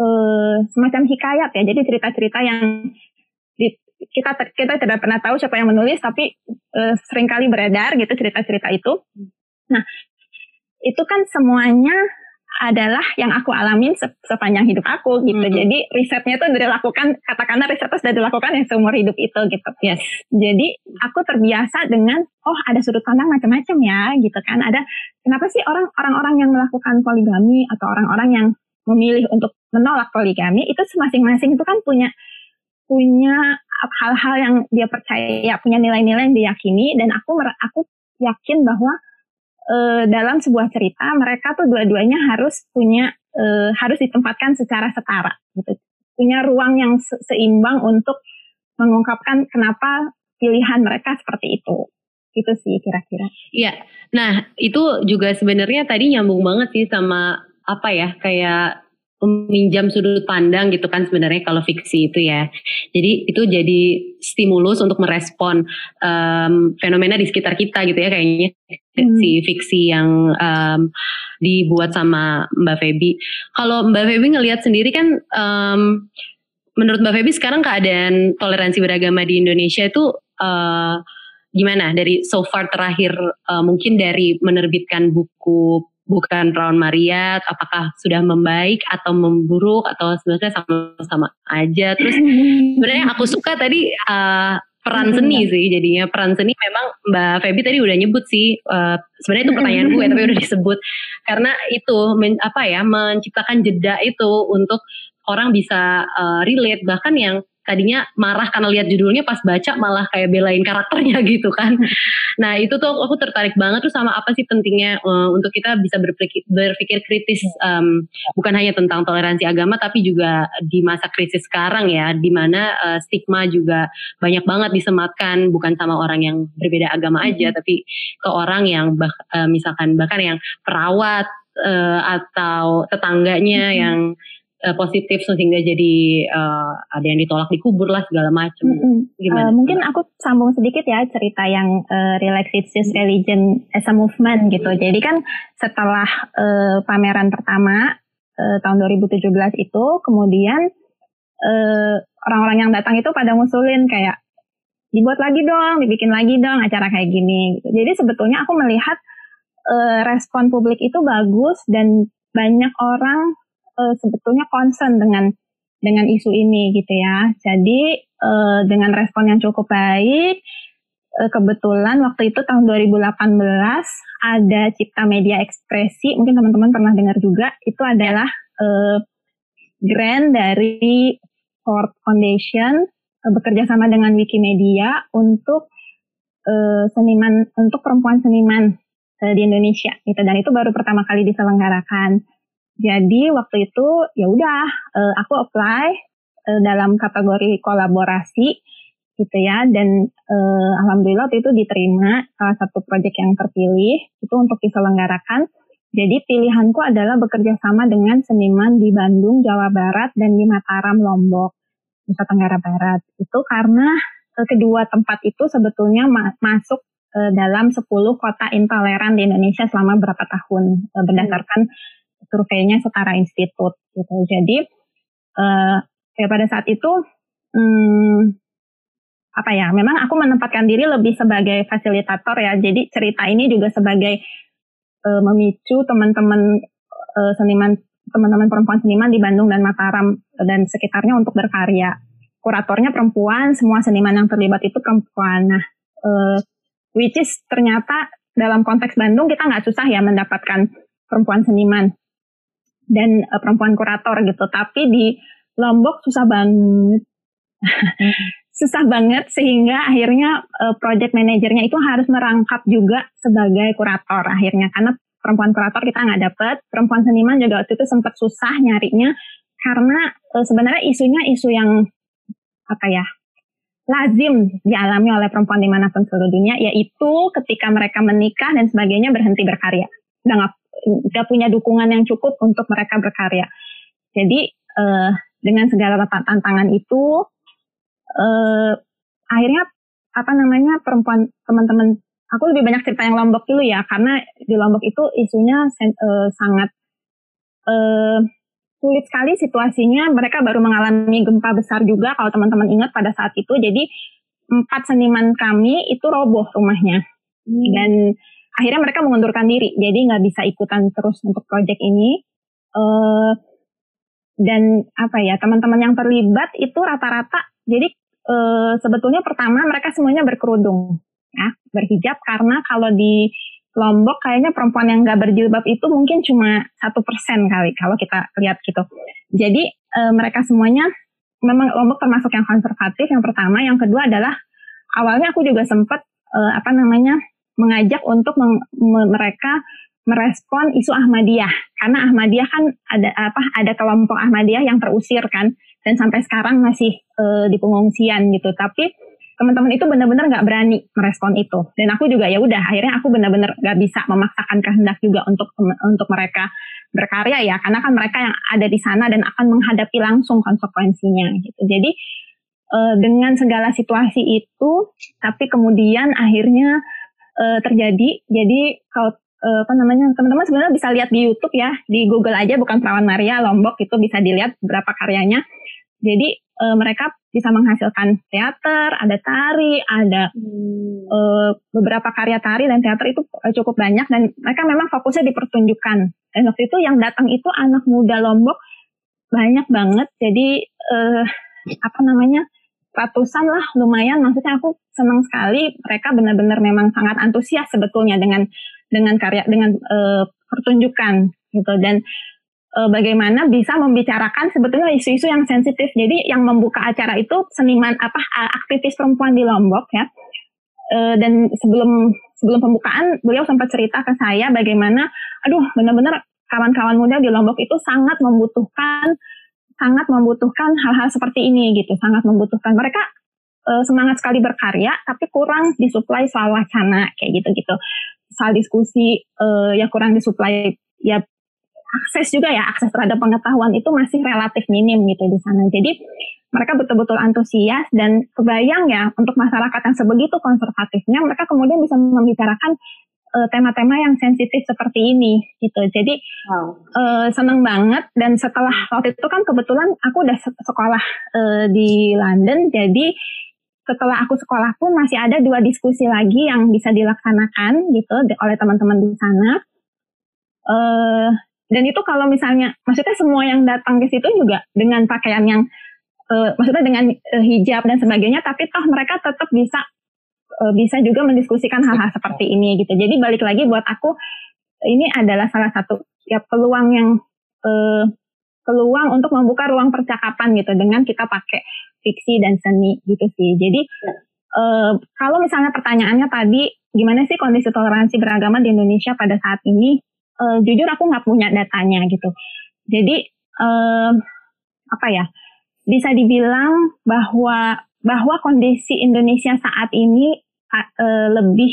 uh, semacam hikayat ya. Jadi cerita-cerita yang di, kita kita tidak pernah tahu siapa yang menulis, tapi uh, sering kali beredar gitu cerita-cerita itu. Nah, itu kan semuanya adalah yang aku alamin sepanjang hidup aku gitu. Mm-hmm. Jadi risetnya itu dari lakukan katakanlah risetnya sudah dilakukan yang seumur hidup itu gitu. Yes. Jadi aku terbiasa dengan oh ada sudut pandang macam-macam ya gitu kan. Ada kenapa sih orang orang-orang yang melakukan poligami atau orang-orang yang memilih untuk menolak poligami itu masing-masing itu kan punya punya hal-hal yang dia percaya, punya nilai-nilai yang diyakini dan aku aku yakin bahwa uh, dalam sebuah cerita mereka tuh dua-duanya harus punya uh, harus ditempatkan secara setara gitu. Punya ruang yang se seimbang untuk mengungkapkan kenapa pilihan mereka seperti itu. Itu sih kira-kira. Iya, nah itu juga sebenarnya tadi nyambung banget sih sama apa ya kayak meminjam sudut pandang gitu kan sebenarnya kalau fiksi itu ya. Jadi itu jadi stimulus untuk merespon um, fenomena di sekitar kita gitu ya kayaknya hmm. si fiksi yang um, dibuat sama Mbak Feby. Kalau Mbak Feby ngelihat sendiri kan um, menurut Mbak Feby sekarang keadaan toleransi beragama di Indonesia itu uh, gimana dari so far terakhir uh, mungkin dari menerbitkan buku bukan Rawan Maria apakah sudah membaik atau memburuk atau sebenarnya sama-sama aja. Terus sebenarnya aku suka tadi uh, peran seni sih jadinya. Peran seni memang Mbak Feby tadi udah nyebut sih uh, sebenarnya itu pertanyaan gue tapi udah disebut. Karena itu men, apa ya menciptakan jeda itu untuk orang bisa uh, relate. Bahkan yang tadinya marah karena lihat judulnya pas baca malah kayak belain karakternya gitu kan. Nah itu tuh aku tertarik banget tuh sama apa sih pentingnya uh, untuk kita bisa berpikir, berpikir kritis um, bukan hanya tentang toleransi agama tapi juga di masa krisis sekarang ya di mana uh, stigma juga banyak banget disematkan bukan sama orang yang berbeda agama aja hmm. tapi ke orang yang bah, uh, misalkan bahkan yang perawat uh, atau tetangganya hmm. yang uh, positif sehingga jadi uh, ada yang ditolak dikubur lah segala macam. Mm -hmm. Gimana? Uh, mungkin aku sambung sedikit ya cerita yang uh, Relaxation Religion as a Movement gitu. Jadi kan setelah uh, pameran pertama uh, tahun 2017 itu, kemudian orang-orang uh, yang datang itu pada ngusulin kayak dibuat lagi dong, dibikin lagi dong acara kayak gini. Gitu. Jadi sebetulnya aku melihat uh, respon publik itu bagus dan banyak orang uh, sebetulnya concern dengan dengan isu ini gitu ya. Jadi uh, dengan respon yang cukup baik, uh, kebetulan waktu itu tahun 2018 ada Cipta Media Ekspresi, mungkin teman-teman pernah dengar juga, itu adalah uh, grant dari Ford Foundation uh, bekerja sama dengan Wikimedia untuk uh, seniman untuk perempuan seniman di Indonesia gitu dan itu baru pertama kali diselenggarakan. Jadi waktu itu ya udah uh, aku apply uh, dalam kategori kolaborasi gitu ya dan uh, alhamdulillah waktu itu diterima salah satu proyek yang terpilih itu untuk diselenggarakan. Jadi pilihanku adalah bekerja sama dengan seniman di Bandung, Jawa Barat dan di Mataram, Lombok, Nusa Tenggara Barat. Itu karena kedua tempat itu sebetulnya ma masuk uh, dalam 10 kota intoleran di Indonesia selama berapa tahun uh, berdasarkan surveinya Setara Institut gitu. Jadi uh, ya pada saat itu hmm, apa ya memang aku menempatkan diri lebih sebagai fasilitator ya. Jadi cerita ini juga sebagai uh, memicu teman-teman uh, seniman teman-teman perempuan seniman di Bandung dan Mataram dan sekitarnya untuk berkarya. Kuratornya perempuan semua seniman yang terlibat itu perempuan. Nah uh, which is ternyata dalam konteks Bandung kita nggak susah ya mendapatkan perempuan seniman dan uh, perempuan kurator gitu. Tapi di Lombok susah banget. Susah banget sehingga akhirnya uh, project manajernya itu harus merangkap juga sebagai kurator akhirnya. Karena perempuan kurator kita nggak dapet perempuan seniman juga waktu itu sempat susah nyarinya karena uh, sebenarnya isunya isu yang apa ya lazim dialami oleh perempuan di mana pun seluruh dunia yaitu ketika mereka menikah dan sebagainya berhenti berkarya. Udah nggak punya dukungan yang cukup untuk mereka berkarya. Jadi uh, dengan segala tantangan itu uh, akhirnya apa namanya perempuan teman-teman aku lebih banyak cerita yang Lombok dulu ya karena di Lombok itu isunya uh, sangat uh, sulit sekali situasinya. Mereka baru mengalami gempa besar juga kalau teman-teman ingat pada saat itu. Jadi empat seniman kami itu roboh rumahnya. Hmm. dan akhirnya mereka mengundurkan diri. Jadi nggak bisa ikutan terus untuk proyek ini. Uh, dan apa ya teman-teman yang terlibat itu rata-rata jadi e, sebetulnya pertama mereka semuanya berkerudung ya berhijab. Karena kalau di Lombok kayaknya perempuan yang nggak berjilbab itu mungkin cuma satu persen kali kalau kita lihat gitu. Jadi e, mereka semuanya memang Lombok termasuk yang konservatif yang pertama, yang kedua adalah awalnya aku juga sempat e, apa namanya mengajak untuk meng, me, mereka merespon isu Ahmadiyah karena Ahmadiyah kan ada apa ada kelompok Ahmadiyah yang terusir kan dan sampai sekarang masih uh, di pengungsian gitu. Tapi teman-teman itu benar-benar nggak berani merespon itu. Dan aku juga ya udah akhirnya aku benar-benar nggak bisa memaksakan kehendak juga untuk untuk mereka berkarya ya karena kan mereka yang ada di sana dan akan menghadapi langsung konsekuensinya gitu. Jadi uh, dengan segala situasi itu tapi kemudian akhirnya uh, terjadi jadi kalau uh, apa namanya teman-teman sebenarnya bisa lihat di YouTube ya di Google aja bukan Perawan Maria Lombok itu bisa dilihat berapa karyanya jadi e, mereka bisa menghasilkan teater, ada tari, ada hmm. e, beberapa karya tari dan teater itu cukup banyak dan mereka memang fokusnya di pertunjukan. Dan waktu itu yang datang itu anak muda Lombok banyak banget. Jadi e, apa namanya ratusan lah lumayan maksudnya aku senang sekali mereka benar-benar memang sangat antusias sebetulnya dengan dengan karya dengan e, pertunjukan gitu dan e, bagaimana bisa membicarakan sebetulnya isu-isu yang sensitif. Jadi yang membuka acara itu seniman apa aktivis perempuan di Lombok ya. E, dan sebelum sebelum pembukaan beliau sempat cerita ke saya bagaimana aduh benar-benar kawan-kawan muda di Lombok itu sangat membutuhkan sangat membutuhkan hal-hal seperti ini gitu, sangat membutuhkan. Mereka e, semangat sekali berkarya tapi kurang disuplai soal wacana kayak gitu-gitu. Soal diskusi e, ya kurang disuplai ya akses juga ya akses terhadap pengetahuan itu masih relatif minim gitu di sana. Jadi mereka betul-betul antusias dan kebayang ya untuk masyarakat yang sebegitu konservatifnya mereka kemudian bisa membicarakan tema tema-tema yang sensitif seperti ini gitu. Jadi wow. uh, seneng banget dan setelah waktu itu kan kebetulan aku udah sekolah uh, di London jadi setelah aku sekolah pun masih ada dua diskusi lagi yang bisa dilaksanakan gitu oleh teman-teman di sana. Uh, dan itu kalau misalnya maksudnya semua yang datang ke situ juga dengan pakaian yang uh, maksudnya dengan uh, hijab dan sebagainya tapi toh mereka tetap bisa uh, bisa juga mendiskusikan hal-hal seperti ini gitu jadi balik lagi buat aku ini adalah salah satu ya peluang yang uh, peluang untuk membuka ruang percakapan gitu dengan kita pakai fiksi dan seni gitu sih jadi uh, kalau misalnya pertanyaannya tadi gimana sih kondisi toleransi beragama di Indonesia pada saat ini uh, jujur aku nggak punya datanya gitu. Jadi uh, apa ya? Bisa dibilang bahwa bahwa kondisi Indonesia saat ini uh, lebih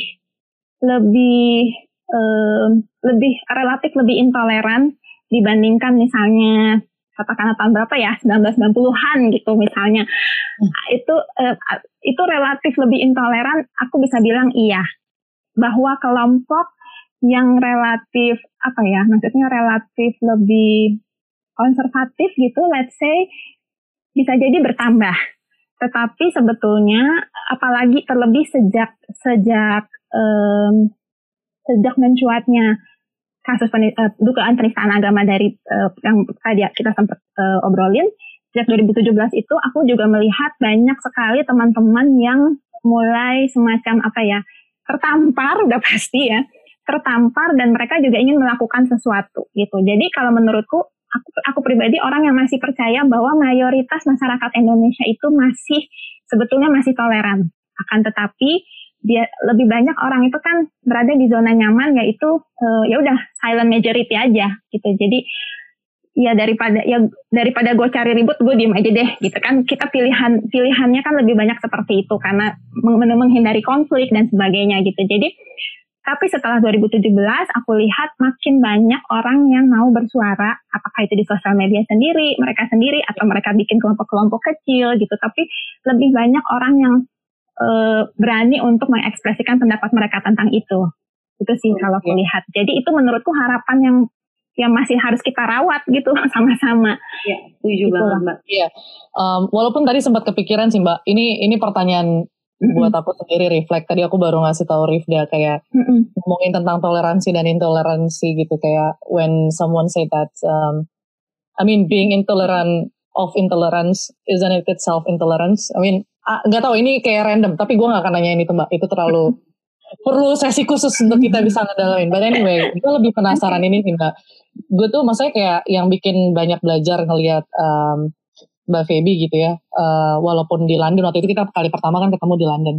lebih uh, lebih relatif lebih intoleran dibandingkan misalnya katakanlah tahun berapa ya 1990-an gitu misalnya. Hmm. itu uh, itu relatif lebih intoleran aku bisa bilang iya. Bahwa kelompok yang relatif apa ya maksudnya relatif lebih konservatif gitu let's say bisa jadi bertambah tetapi sebetulnya apalagi terlebih sejak sejak um, sejak mencuatnya kasus penis, uh, dugaan penistaan agama dari uh, yang tadi kita sempat uh, obrolin sejak 2017 itu aku juga melihat banyak sekali teman-teman yang mulai semacam apa ya tertampar udah pasti ya tertampar dan mereka juga ingin melakukan sesuatu gitu. Jadi kalau menurutku aku, aku pribadi orang yang masih percaya bahwa mayoritas masyarakat Indonesia itu masih sebetulnya masih toleran. Akan tetapi dia lebih banyak orang itu kan berada di zona nyaman yaitu uh, ya udah silent majority aja gitu. Jadi ya daripada ya daripada gue cari ribut gue diem aja deh gitu kan. Kita pilihan pilihannya kan lebih banyak seperti itu karena menghindari konflik dan sebagainya gitu. Jadi tapi setelah 2017 aku lihat makin banyak orang yang mau bersuara apakah itu di sosial media sendiri mereka sendiri atau mereka bikin kelompok-kelompok kecil gitu tapi lebih banyak orang yang uh, berani untuk mengekspresikan pendapat mereka tentang itu. Itu sih okay. kalau aku lihat. Jadi itu menurutku harapan yang yang masih harus kita rawat gitu sama-sama. Iya, setuju gitu banget Mbak. Iya. Um, walaupun tadi sempat kepikiran sih Mbak, ini ini pertanyaan mm-hmm. buat aku sendiri reflect. Tadi aku baru ngasih tahu Rifda kayak mm-hmm. ngomongin tentang toleransi dan intoleransi gitu kayak when someone say that um, I mean being intolerant of intolerance isn't it itself intolerance? I mean nggak tahu ini kayak random tapi gue nggak akan nanya ini tuh mbak itu terlalu perlu sesi khusus untuk kita bisa ngedalamin but anyway gue lebih penasaran ini sih mbak gue tuh maksudnya kayak yang bikin banyak belajar ngelihat um, mbak Feby gitu ya uh, walaupun di London waktu itu kita kali pertama kan ketemu di London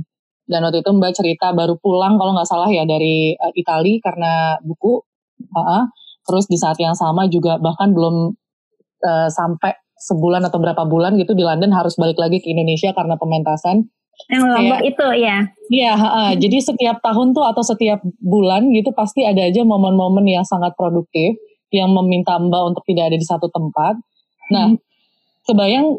dan waktu itu mbak cerita baru pulang kalau nggak salah ya dari uh, Italia karena buku uh -uh. terus di saat yang sama juga bahkan belum uh, sampai sebulan atau berapa bulan gitu di London harus balik lagi ke Indonesia karena pementasan. Yang lombok itu ya. Iya, uh, jadi setiap tahun tuh atau setiap bulan gitu pasti ada aja momen-momen yang sangat produktif yang meminta Mbak untuk tidak ada di satu tempat. Nah, hmm. Kebayang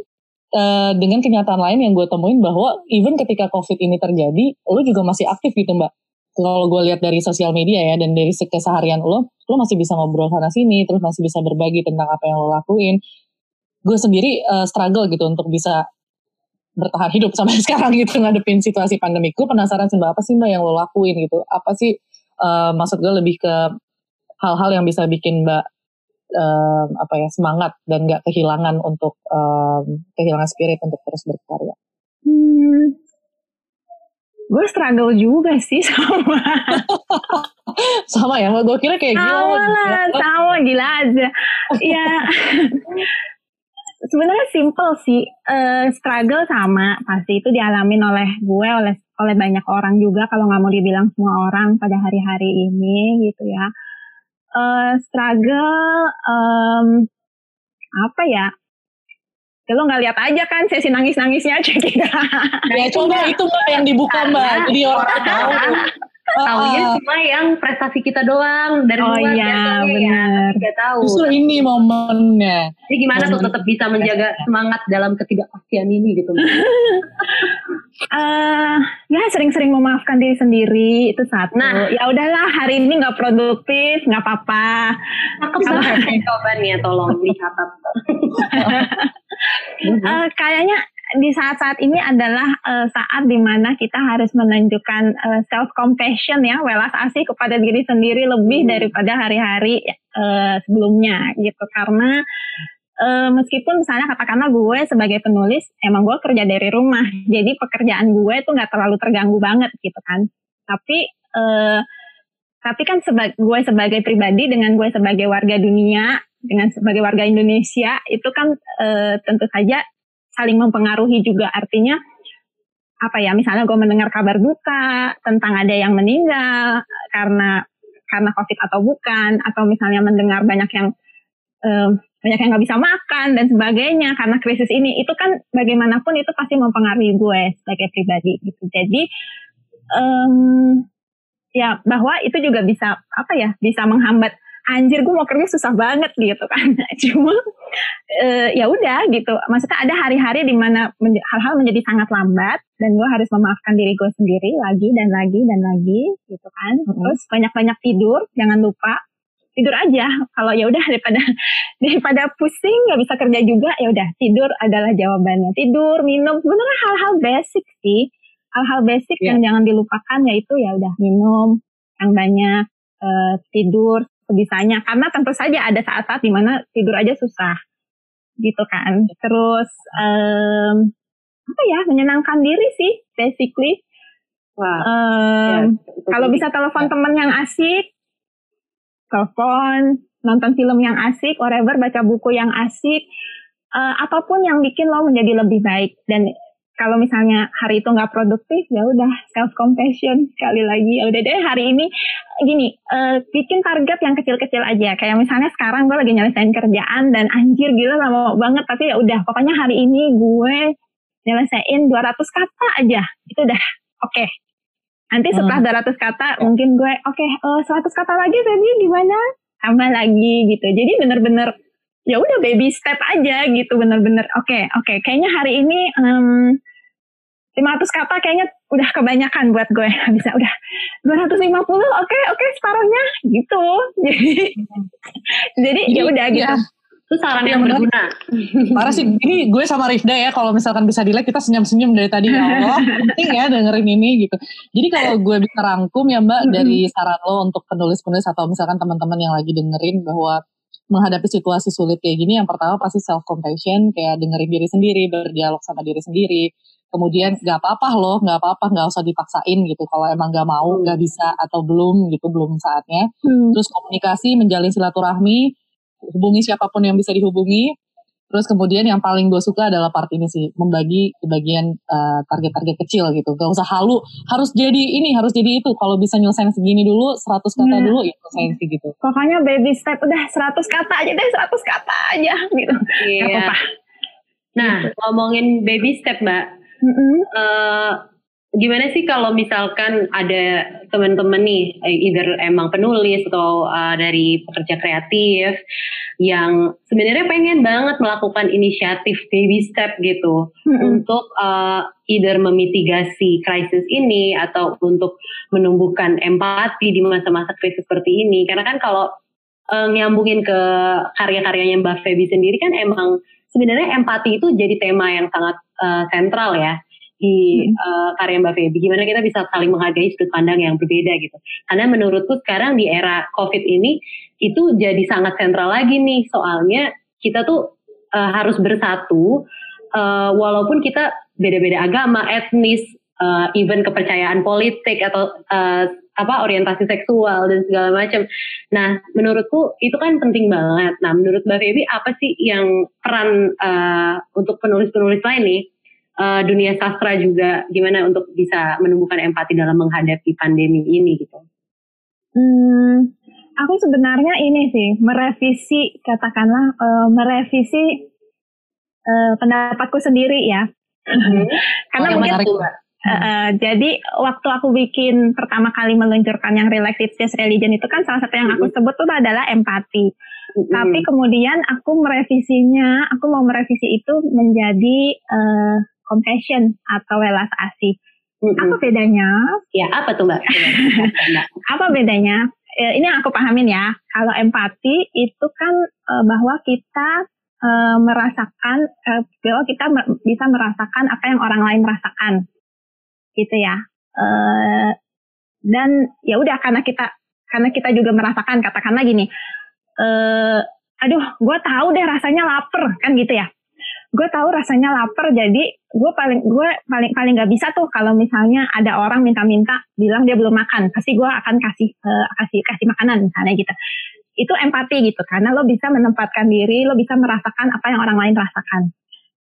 uh, dengan kenyataan lain yang gue temuin bahwa even ketika COVID ini terjadi, lo juga masih aktif gitu Mbak. Kalau gue lihat dari sosial media ya dan dari keseharian lo, lo masih bisa ngobrol sana sini, terus masih bisa berbagi tentang apa yang lo lakuin gue sendiri uh, struggle gitu untuk bisa bertahan hidup sampai sekarang gitu ngadepin situasi pandemi. Gue penasaran sih apa sih mbak yang lo lakuin gitu? Apa sih uh, maksud gue lebih ke hal-hal yang bisa bikin mbak uh, apa ya semangat dan gak kehilangan untuk um, kehilangan spirit untuk terus berkarya. Hmm, gue struggle juga sih sama. Sama ya? Gue kira kayak gila. Sama lah sama gila aja. Ya sebenarnya simple sih. Uh, struggle sama pasti itu dialamin oleh gue oleh oleh banyak orang juga kalau nggak mau dibilang semua orang pada hari-hari ini gitu ya uh, struggle um, apa ya? Ya lo nggak lihat aja kan sesi nangis nangisnya aja gitu ya coba itu mbak yang dibuka mbak. Jadi orang tahu Tahunya uh, cuma yang prestasi kita doang dari oh luar iya, benar. ya. tahu. Justru ini momennya. Jadi gimana Momen tuh tetap bisa menjaga semangat dalam ketidakpastian ini gitu? uh, ya sering-sering memaafkan diri sendiri itu satu. Nah, ya udahlah hari ini nggak produktif, nggak apa-apa. Cakep banget jawabannya, tolong dicatat. uh, kayaknya di saat-saat ini adalah uh, saat di mana kita harus menunjukkan uh, eh, self compassion ya, welas asih kepada diri sendiri lebih hmm. daripada hari-hari uh, sebelumnya gitu. Karena uh, meskipun misalnya katakanlah gue sebagai penulis emang gue kerja dari rumah, jadi pekerjaan gue tuh nggak terlalu terganggu banget gitu kan. Tapi uh, tapi kan seba gue sebagai pribadi dengan gue sebagai warga dunia dengan sebagai warga Indonesia itu kan uh, tentu saja saling mempengaruhi juga. Artinya apa ya misalnya gue mendengar kabar duka tentang ada yang meninggal karena karena covid atau bukan atau misalnya mendengar banyak yang um, banyak yang nggak bisa makan dan sebagainya karena krisis ini itu kan bagaimanapun itu pasti mempengaruhi gue sebagai pribadi gitu. Jadi um, ya bahwa itu juga bisa apa ya bisa menghambat anjir gue mau kerja susah banget gitu kan. Cuma uh, ya udah gitu. Maksudnya ada hari-hari di mana hal-hal menjadi sangat lambat dan gue harus memaafkan diri gue sendiri lagi dan lagi dan lagi gitu kan. Mm -hmm. terus banyak-banyak tidur jangan lupa tidur aja. Kalau ya udah daripada daripada pusing nggak bisa kerja juga ya udah tidur adalah jawabannya. Tidur minum sebenarnya hal-hal basic sih. Hal-hal basic yeah. yang jangan dilupakan yaitu ya udah minum yang banyak uh, tidur sebisanya karena tentu saja ada saat-saat di mana tidur aja susah. Gitu kan. Terus um, apa ya menyenangkan diri sih basically. Wah, um, ya, kalau bisa telepon ya. teman yang asik telepon nonton film yang asik whatever baca buku yang asik uh, apa pun yang bikin lo menjadi lebih baik. Dan kalau misalnya hari itu nggak produktif ya udah self compassion sekali lagi ya udah deh hari ini gini uh, bikin target yang kecil-kecil aja kayak misalnya sekarang gue lagi nyelesain kerjaan dan anjir gila lama banget tapi ya udah pokoknya hari ini gue nyelesain 200 kata aja itu udah oke okay. nanti setelah hmm. 200 kata mungkin gue oke okay, uh, 100 kata lagi tadi gimana tambah lagi gitu jadi bener-bener ya udah baby step aja gitu bener-bener oke okay, oke okay. kayaknya hari ini um, 500 kata kayaknya udah kebanyakan buat gue. Bisa udah. 250 oke okay, oke okay, separuhnya. Gitu. Jadi jadi ya udah gitu. Ya. itu saran yang berguna. Parah sih ini gue sama Rifda ya kalau misalkan bisa dilihat kita senyum-senyum dari tadi. Ya Allah penting ya dengerin ini gitu. Jadi kalau gue bisa rangkum ya mbak dari saran lo untuk penulis-penulis atau misalkan teman-teman yang lagi dengerin bahwa menghadapi situasi sulit kayak gini yang pertama pasti self compassion kayak dengerin diri sendiri berdialog sama diri sendiri kemudian nggak apa-apa loh nggak apa-apa nggak usah dipaksain gitu kalau emang nggak mau nggak bisa atau belum gitu belum saatnya hmm. terus komunikasi menjalin silaturahmi hubungi siapa pun yang bisa dihubungi terus kemudian yang paling gue suka adalah part ini sih membagi ke bagian uh, target-target kecil gitu gak usah halu harus jadi ini harus jadi itu kalau bisa nyelesain segini dulu 100 kata hmm. dulu ya selesai sih gitu pokoknya baby step udah 100 kata aja deh 100 kata aja gitu iya. Yeah. apa-apa nah gitu. ngomongin baby step mbak Mm-hmm. Uh, gimana sih kalau misalkan ada teman-teman nih, eh, either emang penulis atau uh, dari pekerja kreatif yang sebenarnya pengen banget melakukan inisiatif baby step gitu mm-hmm. untuk uh, either memitigasi krisis ini atau untuk menumbuhkan empati di masa-masa krisis seperti ini. Karena kan kalau uh, nyambungin ke karya-karyanya Mbak Feby sendiri kan emang sebenarnya empati itu jadi tema yang sangat uh, sentral ya di uh, karya Mbak Feby. Gimana kita bisa saling menghargai sudut pandang yang berbeda gitu. Karena menurutku sekarang di era COVID ini itu jadi sangat sentral lagi nih soalnya kita tuh uh, harus bersatu uh, walaupun kita beda-beda agama, etnis, uh, even kepercayaan politik atau uh, apa orientasi seksual dan segala macam. Nah, menurutku itu kan penting banget. Nah, menurut Mbak Feby apa sih yang peran uh, untuk penulis-penulis lain nih uh, dunia sastra juga gimana untuk bisa menumbuhkan empati dalam menghadapi pandemi ini gitu? Hmm, aku sebenarnya ini sih merevisi katakanlah uh, merevisi uh, pendapatku sendiri ya. Mm-hmm. Karena oh, mungkin Uh, jadi waktu aku bikin pertama kali meluncurkan yang related Just Religion itu kan salah satu yang aku sebut tuh adalah empati. Mm-hmm. Tapi kemudian aku merevisinya, aku mau merevisi itu menjadi uh, compassion atau welas asih. Mm-hmm. Apa bedanya? Ya apa tuh mbak? apa bedanya? ini yang aku pahamin ya. Kalau empati itu kan uh, bahwa kita uh, merasakan, uh, bahwa kita bisa merasakan apa yang orang lain rasakan gitu ya. Uh, dan ya udah karena kita karena kita juga merasakan katakanlah gini, uh, aduh gue tahu deh rasanya lapar kan gitu ya. Gue tahu rasanya lapar jadi gue paling gue paling paling nggak bisa tuh kalau misalnya ada orang minta-minta bilang dia belum makan pasti gue akan kasih uh, kasih kasih makanan misalnya gitu itu empati gitu karena lo bisa menempatkan diri lo bisa merasakan apa yang orang lain rasakan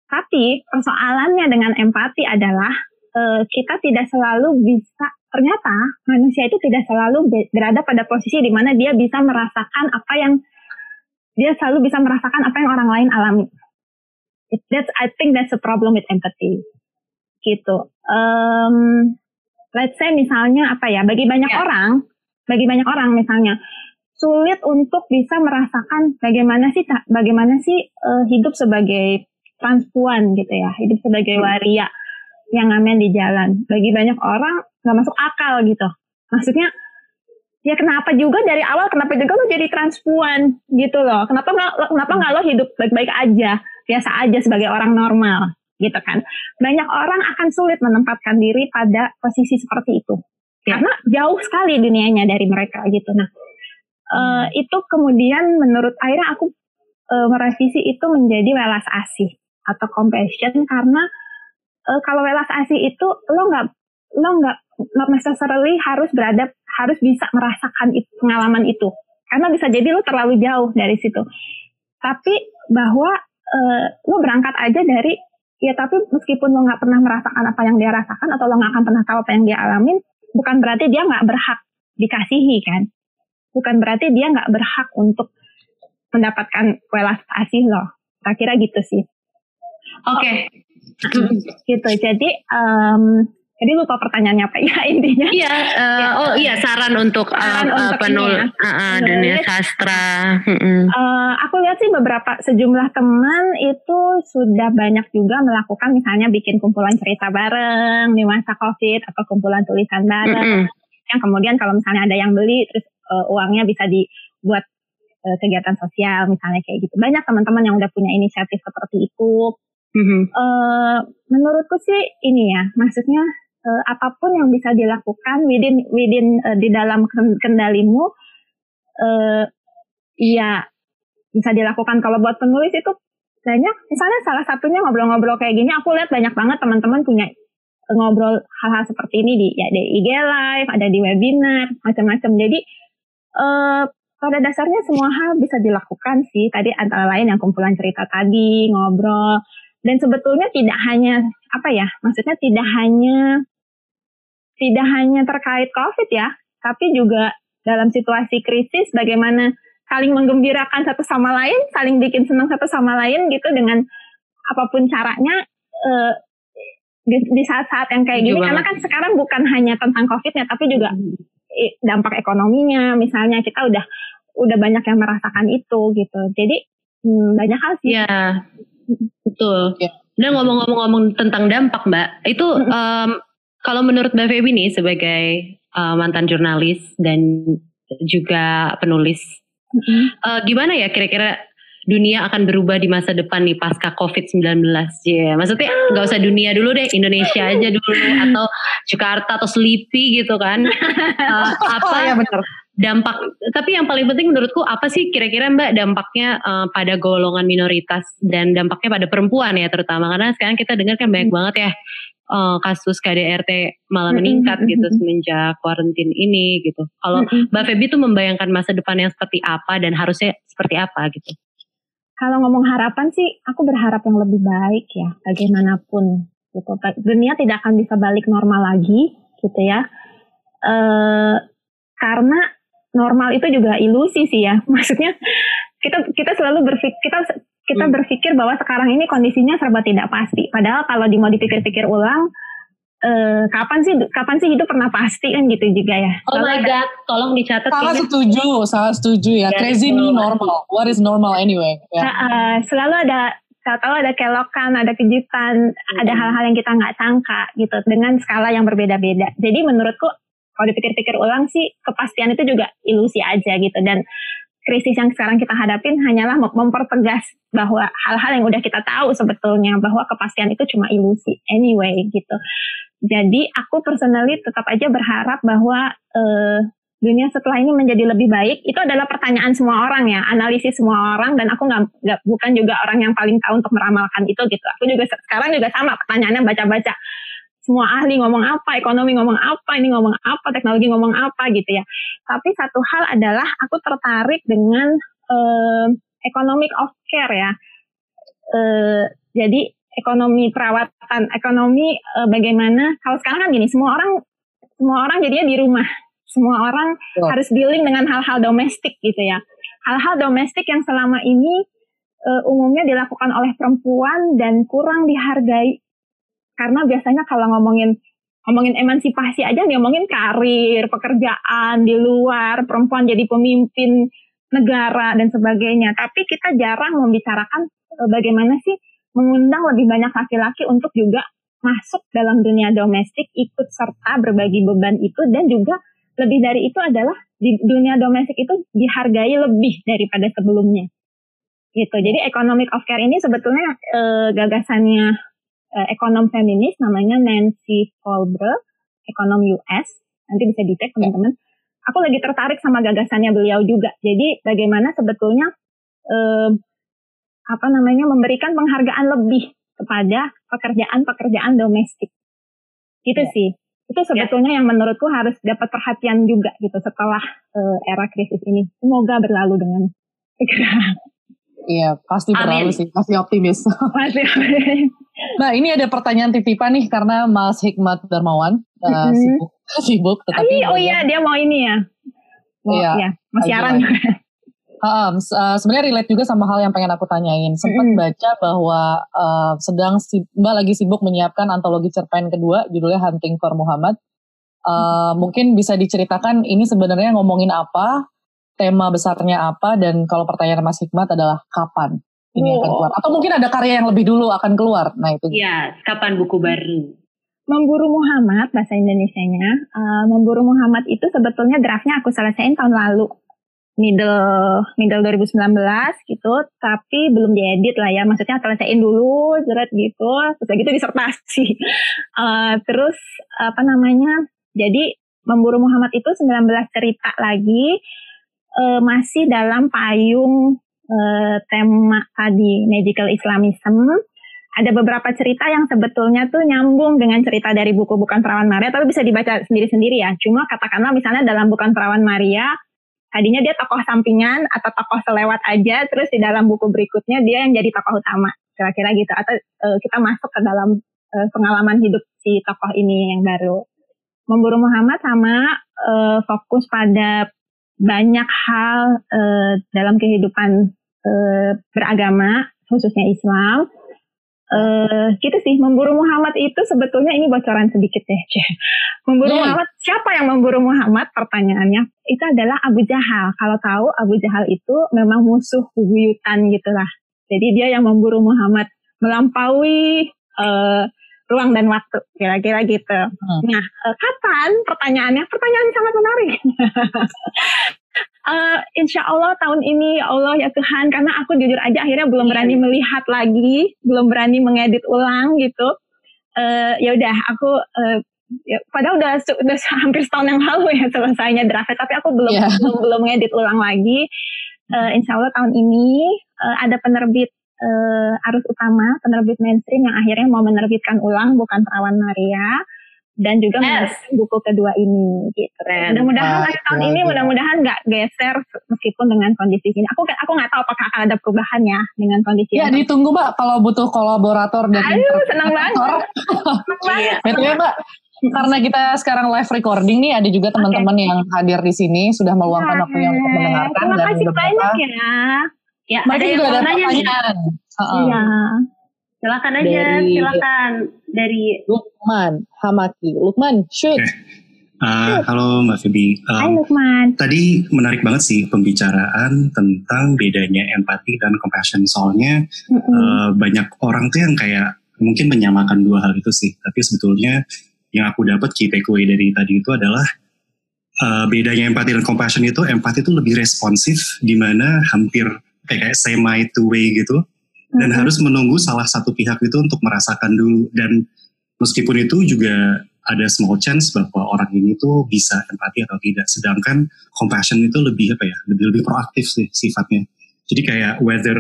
tapi persoalannya dengan empati adalah uh, kita tidak selalu bisa ternyata manusia itu tidak selalu berada pada posisi di mana dia bisa merasakan apa yang dia selalu bisa merasakan apa yang orang lain alami. That's I think that's a problem with empathy. Gitu. Um, let's say misalnya apa ya bagi banyak yeah. orang, bagi banyak orang misalnya sulit untuk bisa merasakan bagaimana sih bagaimana sih uh, hidup sebagai transpuan gitu ya, hidup sebagai waria yang ngamen di jalan. Bagi banyak orang nggak masuk akal gitu. Maksudnya ya kenapa juga dari awal kenapa juga lo jadi transpuan gitu loh? Kenapa nggak kenapa nggak lo hidup baik-baik aja, biasa aja sebagai orang normal gitu kan? Banyak orang akan sulit menempatkan diri pada posisi seperti itu karena jauh sekali dunianya dari mereka gitu. Nah Uh, itu kemudian menurut akhirnya aku uh, merevisi itu menjadi welas asih atau compassion karena uh, kalau welas asih itu lo nggak lo nggak not necessarily harus berada harus bisa merasakan itu, pengalaman itu karena bisa jadi lo terlalu jauh dari situ tapi bahwa uh, lo berangkat aja dari ya tapi meskipun lo nggak pernah merasakan apa yang dia rasakan atau lo nggak akan pernah tahu apa yang dia alamin bukan berarti dia nggak berhak dikasihi kan bukan berarti dia nggak berhak untuk mendapatkan welas asih loh. Tak kira gitu sih. Oke. Okay. gitu. Jadi um, jadi lupa pertanyaannya apa ya intinya? Iya, uh, ya. oh iya saran untuk saran uh, untuk penul ya. uh, uh, dunia sastra. Uh, aku lihat sih beberapa sejumlah teman itu sudah banyak juga melakukan misalnya bikin kumpulan cerita bareng di masa covid atau kumpulan tulisan bareng. -hmm. Yang kemudian kalau misalnya ada yang beli terus uh, uangnya bisa dibuat uh, kegiatan sosial misalnya kayak gitu. Banyak teman-teman yang udah punya inisiatif seperti itu. Mm-hmm. Uh, menurutku sih ini ya, maksudnya uh, apa pun yang bisa dilakukan within within uh, di dalam kendalimu, uh, ya bisa dilakukan. Kalau buat penulis itu banyak, misalnya salah satunya ngobrol-ngobrol kayak gini, aku lihat banyak banget teman-teman punya ngobrol hal-hal seperti ini di ya di IG live, ada di webinar, macam-macam. Jadi uh, pada dasarnya semua hal bisa dilakukan sih. Tadi antara lain yang kumpulan cerita tadi, ngobrol. Dan sebetulnya tidak hanya apa ya, maksudnya tidak hanya tidak hanya terkait COVID ya, tapi juga dalam situasi krisis bagaimana saling menggembirakan satu sama lain, saling bikin senang satu sama lain gitu dengan apa pun caranya uh, di saat-saat yang kayak gini. Karena kan sekarang bukan hanya tentang COVID-nya, tapi juga dampak ekonominya. Misalnya kita udah udah banyak yang merasakan itu gitu. Jadi hmm, banyak hal sih. Ya betul ya. dan ngomong-ngomong tentang dampak mbak itu um, kalau menurut mbak Feby nih sebagai uh, mantan jurnalis dan juga penulis uh, gimana ya kira-kira dunia akan berubah di masa depan nih pasca COVID-19. Ya, yeah. maksudnya nggak usah dunia dulu deh, Indonesia aja dulu atau Jakarta atau Sleepy gitu kan. Uh, apa oh, ya. Dampak? Tapi yang paling penting menurutku apa sih kira-kira Mbak dampaknya uh, pada golongan minoritas dan dampaknya pada perempuan ya terutama karena sekarang kita dengar kan banyak banget ya uh, kasus KDRT malah meningkat gitu semenjak kuarantin ini gitu. Kalau Mbak Feby tuh membayangkan masa depan yang seperti apa dan harusnya seperti apa gitu? kalau ngomong harapan sih, aku berharap yang lebih baik ya, bagaimanapun gitu. Dunia tidak akan bisa balik normal lagi, gitu ya. E, karena normal itu juga ilusi sih ya. Maksudnya kita kita selalu berpikir kita kita hmm. berpikir bahwa sekarang ini kondisinya serba tidak pasti. Padahal kalau mau dipikir-pikir ulang, uh, kapan sih kapan sih hidup pernah pasti kan gitu juga ya. Oh my god, tolong dicatat. Salah setuju, salah setuju ya. ya Crazy new normal. What is normal anyway? Yeah. Uh, uh, selalu ada tahu ada kelokan, ada kejutan, hmm. ada hal-hal yang kita nggak sangka gitu dengan skala yang berbeda-beda. Jadi menurutku kalau dipikir-pikir ulang sih kepastian itu juga ilusi aja gitu dan krisis yang sekarang kita hadapin hanyalah mempertegas bahwa hal-hal yang udah kita tahu sebetulnya bahwa kepastian itu cuma ilusi anyway gitu. Jadi aku personally tetap aja berharap bahwa uh, dunia setelah ini menjadi lebih baik itu adalah pertanyaan semua orang ya, analisis semua orang dan aku nggak bukan juga orang yang paling tahu untuk meramalkan itu gitu. Aku juga sekarang juga sama pertanyaannya baca-baca semua ahli ngomong apa, ekonomi ngomong apa, ini ngomong apa, teknologi ngomong apa gitu ya. Tapi satu hal adalah aku tertarik dengan uh, economic of care ya. Uh, jadi ekonomi perawatan, ekonomi e, bagaimana kalau sekarang kan gini, semua orang semua orang jadinya di rumah. Semua orang oh. harus dealing dengan hal-hal domestik gitu ya. Hal-hal domestik yang selama ini umumnya dilakukan oleh perempuan dan kurang dihargai. Karena biasanya kalau ngomongin ngomongin emansipasi aja ngomongin karir, pekerjaan di luar, perempuan jadi pemimpin negara dan sebagainya. Tapi kita jarang membicarakan uh, bagaimana sih mengundang lebih banyak laki-laki untuk juga masuk dalam dunia domestik, ikut serta berbagi beban itu dan juga lebih dari itu adalah di dunia domestik itu dihargai lebih daripada sebelumnya. Gitu. Jadi economic of care ini sebetulnya uh, gagasannya uh, ekonom feminis namanya Nancy Folbre, ekonom US. Nanti bisa dicek teman-teman. Aku lagi tertarik sama gagasannya beliau juga. Jadi bagaimana sebetulnya uh, apa namanya memberikan penghargaan lebih kepada pekerjaan-pekerjaan domestik. Gitu ya. sih. Itu ya. sebetulnya ya. yang menurutku harus dapat perhatian juga gitu setelah uh, era krisis ini. Semoga berlalu dengan segera. Iya, pasti berlalu sih. Masih optimis. Masih Nah, ini ada pertanyaan titipan nih karena Mas Hikmat Darmawan uh, mm-hmm. sibuk, sibuk tetapi oh iya dia mau ini ya. Mau, iya, ya, Mas siaran juga. Uh, sebenarnya relate juga sama hal yang pengen aku tanyain. Sempat mm-hmm. baca bahwa uh, sedang si, Mbak lagi sibuk menyiapkan antologi cerpen kedua judulnya Hunting for Muhammad. Uh, mm-hmm. Mungkin bisa diceritakan ini sebenarnya ngomongin apa, tema besarnya apa dan kalau pertanyaan Mas Hikmat adalah kapan ini oh. akan keluar. Atau mungkin ada karya yang lebih dulu akan keluar. Nah itu. Ya kapan buku baru? Memburu Muhammad bahasa Indonesia-nya. Uh, Memburu Muhammad itu sebetulnya draftnya aku selesaiin tahun lalu. Middle middle 2019 gitu tapi belum diedit lah ya. Maksudnya selesaiin dulu jerat gitu terus gitu disertasi. Uh, terus apa namanya jadi Memburu Muhammad itu 19 cerita lagi uh, masih dalam payung uh, tema tadi magical Islamism. Ada beberapa cerita yang sebetulnya tuh nyambung dengan cerita dari buku Bukan Perawan Maria, tapi bisa dibaca sendiri-sendiri ya. Cuma katakanlah misalnya dalam Bukan Perawan Maria, tadinya dia tokoh sampingan atau tokoh selewat aja, terus di dalam buku berikutnya dia yang jadi tokoh utama, kira-kira gitu. Atau uh, kita masuk ke dalam uh, pengalaman hidup si tokoh ini yang baru. Memburu Muhammad sama uh, fokus pada banyak hal uh, dalam kehidupan uh, beragama, khususnya Islam. Uh, gitu sih, memburu Muhammad itu sebetulnya ini bocoran sedikit deh. memburu hmm. Muhammad, siapa yang memburu Muhammad? Pertanyaannya itu adalah Abu Jahal. Kalau tahu Abu Jahal itu memang musuh buyutan gitulah. Jadi dia yang memburu Muhammad melampaui uh, ruang dan waktu kira-kira gitu. Hmm. Nah, uh, kapan pertanyaannya? Pertanyaan sangat menarik. uh, insya Allah tahun ini ya Allah ya Tuhan karena aku jujur aja akhirnya belum berani iya. melihat lagi, belum berani mengedit ulang gitu. Uh, ya udah aku uh, ya, padahal udah udah hampir setahun yang lalu ya selesainya draftnya tapi aku belum yeah. belum belum ngedit ulang lagi. Uh, insya Allah tahun ini uh, ada penerbit uh, arus utama penerbit mainstream yang akhirnya mau menerbitkan ulang bukan perawan Maria dan juga yes. buku kedua ini gitu. Mudah-mudahan akhir tahun ini mudah-mudahan nggak geser meskipun dengan kondisi ini. Aku aku nggak tahu apakah akan ada perubahan ya dengan kondisi. Ya ini. ditunggu mbak kalau butuh kolaborator dan Aduh senang banget. Betul ya mbak. Karena kita sekarang live recording nih ada juga teman-teman okay. yang hadir di sini sudah meluangkan waktunya untuk mendengarkan Terima kasih banyak ya. Ya, Masih ada juga ada pertanyaan. Iya. Silakan aja, dari, silakan dari Lukman Hamaki. Lukman, shoot. Okay. Uh, halo Mbak Febi. Um, Hai Lukman. Tadi menarik banget sih pembicaraan tentang bedanya empati dan compassion. Soalnya mm -hmm. uh, banyak orang tuh yang kayak mungkin menyamakan dua hal itu sih. Tapi sebetulnya yang aku dapat key takeaway dari tadi itu adalah uh, bedanya empati dan compassion itu empati itu lebih responsif di mana hampir kayak semi two way gitu dan hmm. harus menunggu salah satu pihak itu untuk merasakan dulu dan meskipun itu juga ada small chance bahwa orang ini tuh bisa empati atau tidak sedangkan compassion itu lebih apa ya lebih lebih proaktif sih sifatnya jadi kayak whether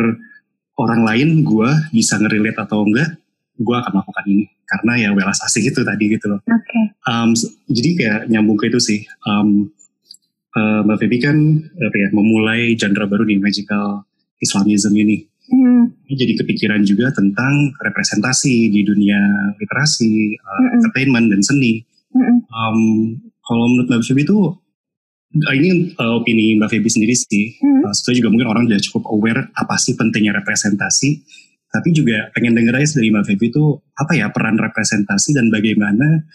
orang lain gue bisa ngerelate atau enggak gue akan melakukan ini karena ya welas asik itu tadi gitu loh. Okay. Um, jadi kayak nyambung ke itu sih. Um, uh, Mbak Febi kan apa ya memulai genre baru di magical Islamism ini. Hmm. Jadi kepikiran juga tentang representasi di dunia literasi, uh, hmm. entertainment dan seni. Hmm. Um, kalau menurut Mbak Febi itu ini uh, opini Mbak Febi sendiri sih. Hmm. Uh, juga mungkin orang sudah cukup aware apa sih pentingnya representasi. Tapi juga pengen denger aja dari Mbak Febi itu apa ya peran representasi dan bagaimana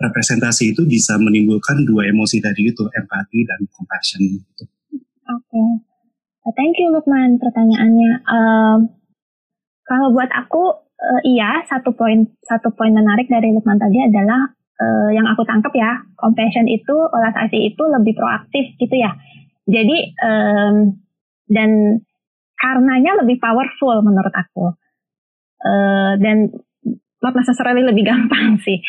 representasi itu bisa menimbulkan dua emosi tadi itu empati dan compassion. Gitu. Oke, okay. Thank you Lukman pertanyaannya. Um, kalau buat aku uh, iya satu poin satu poin menarik dari Lukman tadi adalah uh, yang aku tangkap ya compassion itu olah itu lebih proaktif gitu ya. Jadi um, dan karenanya lebih powerful menurut aku. Uh, dan not necessarily lebih gampang sih.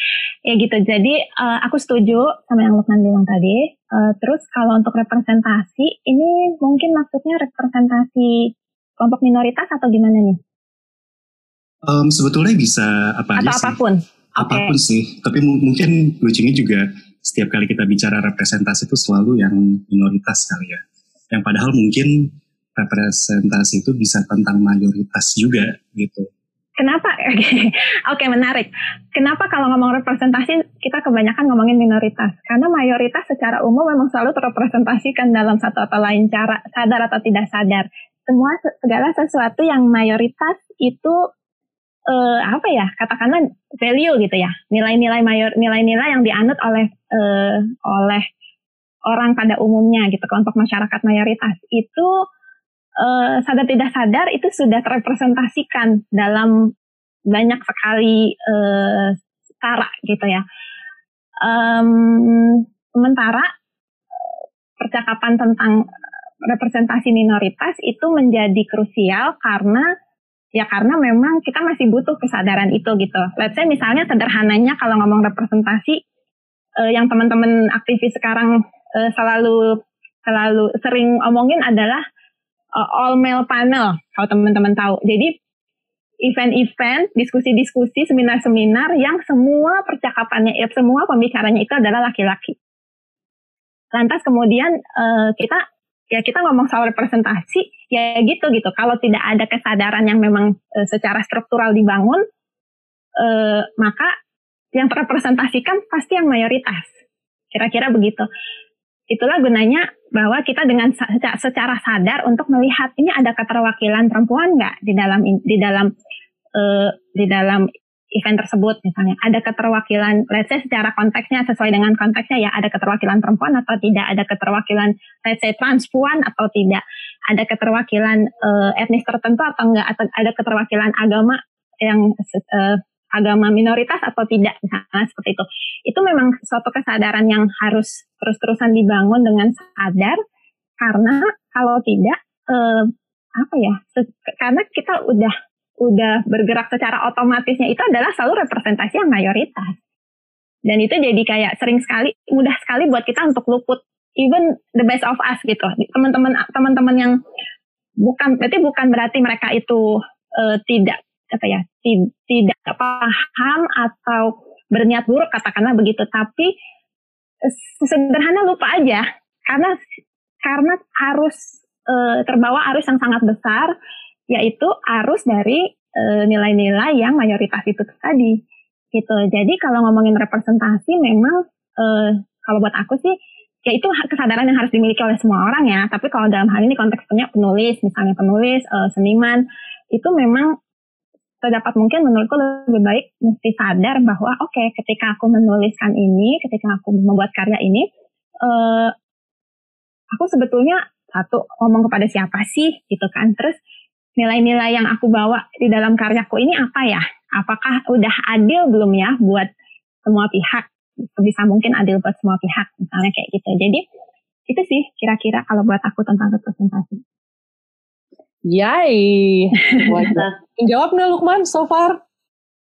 Ya gitu. Jadi uh, aku setuju sama yang Lukman bilang tadi. Uh, terus kalau untuk representasi, ini mungkin maksudnya representasi kelompok minoritas atau gimana nih? Um, sebetulnya bisa apa atau aja apa pun. sih. Apa pun okay. sih. Tapi mungkin lucunya juga setiap kali kita bicara representasi itu selalu yang minoritas kali ya. Yang padahal mungkin representasi itu bisa tentang mayoritas juga gitu Kenapa? Oke, okay, menarik. Kenapa kalau ngomong representasi kita kebanyakan ngomongin minoritas? Karena mayoritas secara umum memang selalu terrepresentasikan dalam satu atau lain cara, sadar atau tidak sadar. Semua segala sesuatu yang mayoritas itu uh, apa ya? Katakanlah value gitu ya, nilai-nilai mayor, nilai-nilai yang dianut oleh uh, oleh orang pada umumnya gitu, kelompok masyarakat mayoritas itu uh, sadar tidak sadar itu sudah terrepresentasikan dalam banyak sekali uh, cara gitu ya. Um, sementara percakapan tentang representasi minoritas itu menjadi krusial karena ya karena memang kita masih butuh kesadaran itu gitu. Let's say misalnya sederhananya kalau ngomong representasi uh, yang teman-teman aktivis sekarang uh, selalu selalu sering omongin adalah uh, all male panel kalau teman-teman tahu. Jadi event-event, diskusi-diskusi, seminar-seminar yang semua percakapannya, ya, semua pembicaranya itu adalah laki-laki. Lantas kemudian uh, kita ya kita ngomong soal representasi ya gitu gitu. Kalau tidak ada kesadaran yang memang uh, secara struktural dibangun, uh, maka yang terrepresentasikan pasti yang mayoritas. Kira-kira begitu. Itulah gunanya bahwa kita dengan secara sadar untuk melihat ini ada keterwakilan perempuan nggak di dalam di dalam uh, di dalam event tersebut misalnya? Ada keterwakilan let's say secara konteksnya sesuai dengan konteksnya ya ada keterwakilan perempuan atau tidak? Ada keterwakilan let's say transpuan atau tidak? Ada keterwakilan uh, etnis tertentu atau enggak atau ada keterwakilan agama yang uh, agama minoritas atau tidak. Misalnya seperti itu. Itu memang suatu kesadaran yang harus terus-terusan dibangun dengan sadar karena kalau tidak eh, apa ya karena kita udah udah bergerak secara otomatisnya itu adalah selalu representasi yang mayoritas. Dan itu jadi kayak sering sekali mudah sekali buat kita untuk luput. Even the best of us gitu. Teman-teman teman-teman yang bukan berarti bukan berarti mereka itu uh, tidak apa ya tidak paham atau berniat buruk katakanlah begitu. Tapi sederhana lupa aja. Karena karena arus e, terbawa arus yang sangat besar yaitu arus dari nilai-nilai yang mayoritas itu tadi. Gitu. Jadi kalau ngomongin representasi memang e, kalau buat aku sih ya itu kesadaran yang harus dimiliki oleh semua orang ya. Tapi kalau dalam hal ini konteksnya penulis misalnya penulis e, seniman itu memang sedapat mungkin menurutku lebih baik mesti sadar bahwa oke okay, ketika aku menuliskan ini, ketika aku membuat karya ini, uh, aku sebetulnya satu ngomong kepada siapa sih gitu kan, terus nilai-nilai yang aku bawa di dalam karyaku ini apa ya? Apakah udah adil belum ya buat semua pihak? Bisa mungkin adil buat semua pihak, misalnya kayak gitu. Jadi itu sih kira-kira kalau buat aku tentang representasi. Yay. Jawab nggak Lukman so far?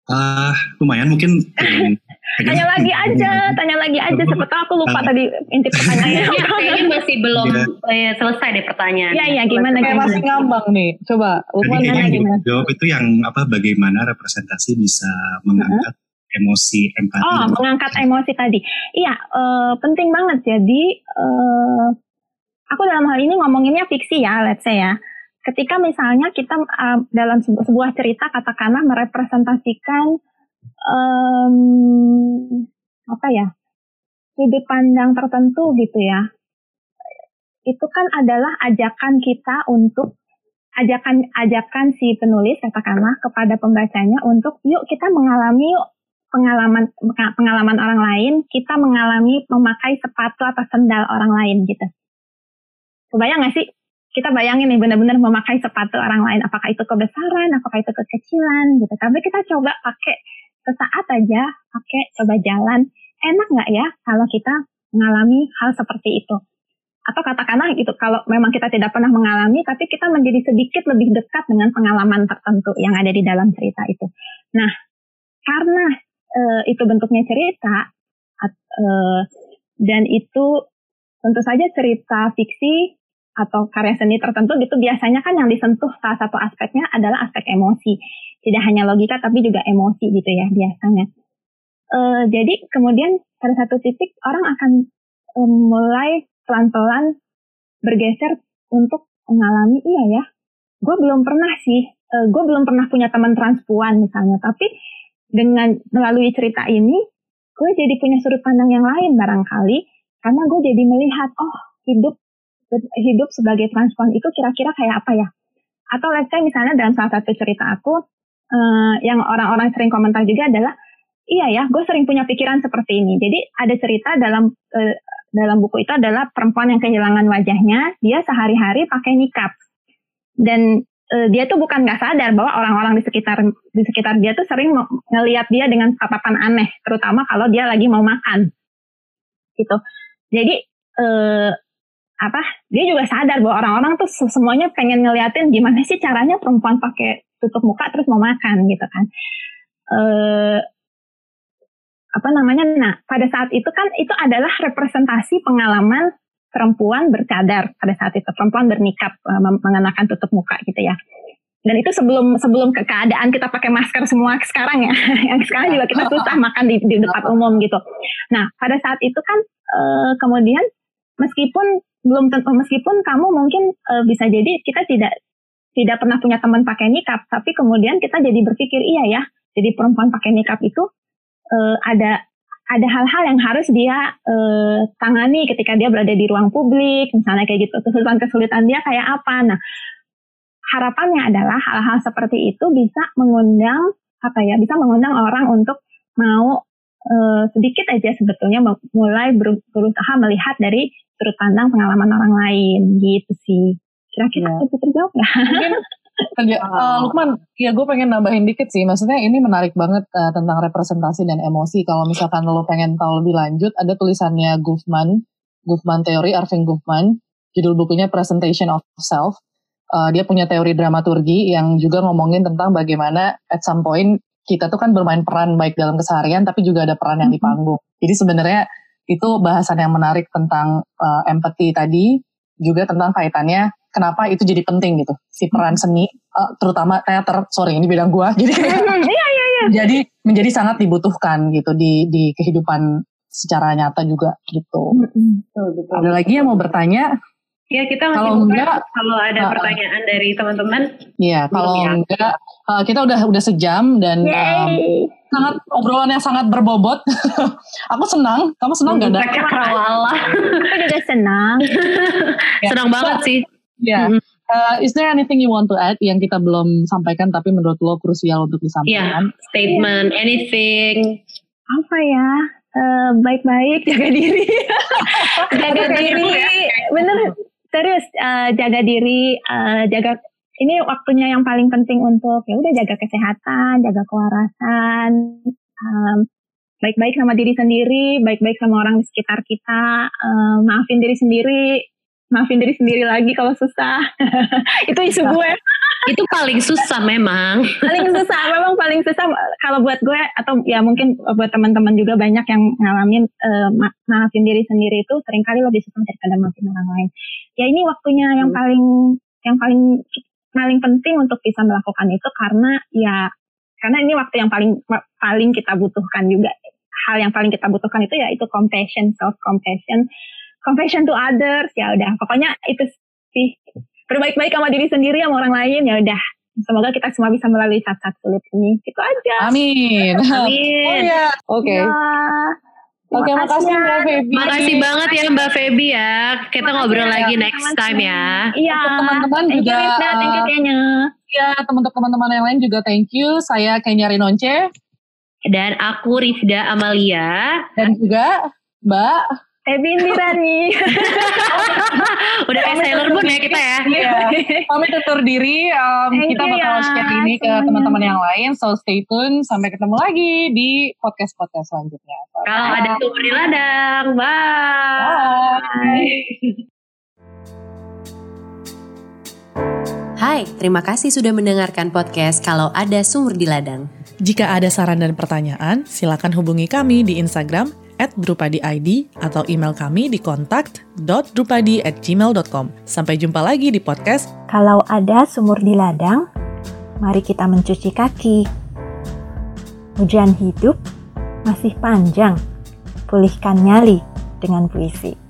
Uh, lumayan mungkin. tanya lagi aja, tanya lagi aja. Siapa tahu aku lupa uh, tadi inti pertanyaannya. Kayaknya masih belum ya. selesai deh pertanyaan. Iya, iya. Gimana? Kayak masih ngambang nih. Coba, Lukman mana gimana? Jawab itu yang apa? Bagaimana representasi bisa mengangkat uh -huh. emosi empati. Oh, mengangkat emosi tadi. Iya, uh, penting banget. Jadi, uh, aku dalam hal ini ngomonginnya fiksi ya, let's say ya ketika misalnya kita uh, dalam sebu sebuah cerita katakanlah merepresentasikan um, apa ya sudut pandang tertentu gitu ya itu kan adalah ajakan kita untuk ajakan ajakan si penulis katakanlah kepada pembacanya untuk yuk kita mengalami yuk pengalaman pengalaman orang lain, kita mengalami memakai sepatu atau sendal orang lain gitu. Kebayang gak sih? Kita bayangin nih benar-benar memakai sepatu orang lain, apakah itu kebesaran, apakah itu kekecilan gitu. Tapi kita coba pakai sesaat aja, pakai coba jalan. Enak nggak ya kalau kita mengalami hal seperti itu? Atau katakanlah gitu, kalau memang kita tidak pernah mengalami, tapi kita menjadi sedikit lebih dekat dengan pengalaman tertentu yang ada di dalam cerita itu. Nah, karena uh, itu bentuknya cerita uh, dan itu tentu saja cerita fiksi atau karya seni tertentu itu biasanya kan yang disentuh salah satu aspeknya adalah aspek emosi. Tidak hanya logika tapi juga emosi gitu ya biasanya. Uh, jadi kemudian pada satu titik orang akan um, mulai pelan-pelan bergeser untuk mengalami iya ya gue belum pernah sih uh, gue belum pernah punya teman transpuan misalnya. Tapi dengan melalui cerita ini gue jadi punya sudut pandang yang lain barangkali karena gue jadi melihat oh hidup hidup sebagai transpuan itu kira-kira kayak apa ya? Atau let's say misalnya dalam salah satu cerita aku uh, yang orang-orang sering komentar juga adalah iya ya gue sering punya pikiran seperti ini. Jadi ada cerita dalam uh, dalam buku itu adalah perempuan yang kehilangan wajahnya dia sehari-hari pakai nikab dan uh, dia tuh bukan nggak sadar bahwa orang-orang di sekitar di sekitar dia tuh sering ngelihat dia dengan tatapan aneh, terutama kalau dia lagi mau makan, gitu. Jadi uh, apa? Dia juga sadar bahwa orang-orang tuh semuanya pengen ngeliatin gimana sih caranya perempuan pakai tutup muka terus mau makan, gitu kan. Uh, apa namanya? Nah, pada saat itu kan itu adalah representasi pengalaman perempuan bercadar pada saat itu perempuan bernikah uh, mengenakan tutup muka gitu ya dan itu sebelum sebelum ke keadaan kita pakai masker semua sekarang ya yang sekarang juga kita susah makan di, di depan umum gitu nah pada saat itu kan uh, kemudian meskipun belum tentu meskipun kamu mungkin uh, bisa jadi kita tidak tidak pernah punya teman pakai nikab tapi kemudian kita jadi berpikir iya ya jadi perempuan pakai nikab itu uh, ada ada hal-hal yang harus dia uh, tangani ketika dia berada di ruang publik, misalnya kayak gitu, kesulitan-kesulitan dia kayak apa. Nah, harapannya adalah hal-hal seperti itu bisa mengundang apa ya, bisa mengundang orang untuk mau uh, sedikit aja sebetulnya mulai berusaha melihat dari sudut pandang pengalaman orang lain gitu sih. Kira-kira ya. itu terjawab nggak? Mungkin uh, Lukman, ya gue pengen nambahin dikit sih. Maksudnya ini menarik banget uh, tentang representasi dan emosi. Kalau misalkan lo pengen tahu lebih lanjut, ada tulisannya Goffman, Goffman Theory, Arvin Goffman. Judul bukunya Presentation of Self. Uh, dia punya teori dramaturgi yang juga ngomongin tentang bagaimana at some point kita tuh kan bermain peran baik dalam keseharian, tapi juga ada peran yang di panggung. Jadi sebenarnya itu bahasan yang menarik tentang uh, empathy tadi, juga tentang kaitannya kenapa itu jadi penting gitu si peran seni uh, terutama teater. Sorry ini bidang gua jadi iya, iya, iya. jadi menjadi sangat dibutuhkan gitu di di kehidupan secara nyata juga gitu. Betul, betul. ada lagi yang mau bertanya Ya kita masih kalau enggak kalau ada uh, pertanyaan dari teman-teman. Iya kalau ya. enggak uh, kita udah udah sejam dan um, sangat obrolannya sangat berbobot. Aku senang, kamu senang gak? Ada? Aku juga senang. senang banget sih. Ya. Yeah. Uh, is there anything you want to add yang kita belum sampaikan tapi menurut lo krusial untuk disampaikan? Yeah, statement, anything. Apa ya? Uh, baik-baik, jaga diri. jaga diri. Bener, serius. Uh, jaga diri, uh, jaga ini waktunya yang paling penting untuk ya udah jaga kesehatan, jaga kewarasan, um, baik-baik sama diri sendiri, baik-baik sama orang di sekitar kita, um, maafin diri sendiri, maafin diri sendiri lagi kalau susah. itu isu gue. itu paling susah memang. paling susah, memang paling susah kalau buat gue atau ya mungkin buat teman-teman juga banyak yang ngalamin uh, ma maafin diri sendiri itu sering kali lebih susah daripada maafin orang lain. Ya ini waktunya yang hmm. paling yang paling paling penting untuk bisa melakukan itu karena ya karena ini waktu yang paling paling kita butuhkan juga. Hal yang paling kita butuhkan itu ya itu compassion, self compassion compassion to others ya udah pokoknya itu sih berbaik-baik sama diri sendiri sama orang lain ya udah semoga kita semua bisa melalui saat-saat sulit ini itu aja amin amin oh ya oke okay. ya. Oke, okay, makasih Mbak Feby. Makasih banget ya Mbak Feby ya. Kita makasih ngobrol ya, lagi next time ya. Iya. Teman-teman juga. thank you Kenya. Iya, teman-teman yang lain juga thank you. Saya Kenya Rinonce. Dan aku Rifda Amalia. Dan juga Mbak Ebi Indirani. Udah kayak Sailor Moon ya kita ya. Iya. Pamit undur diri. Um, Thank kita bakal ya, share ini ke teman-teman yang lain. So stay tune. Sampai ketemu lagi di podcast-podcast selanjutnya. Kalau ada sumber di ladang. Bye. Bye. Hai, terima kasih sudah mendengarkan podcast Kalau Ada Sumur di Ladang. Jika ada saran dan pertanyaan, silakan hubungi kami di Instagram @drupadiid atau email kami di kontak.drupadi@gmail.com. Sampai jumpa lagi di podcast Kalau ada sumur di ladang, mari kita mencuci kaki. Hujan hidup masih panjang, pulihkan nyali dengan puisi.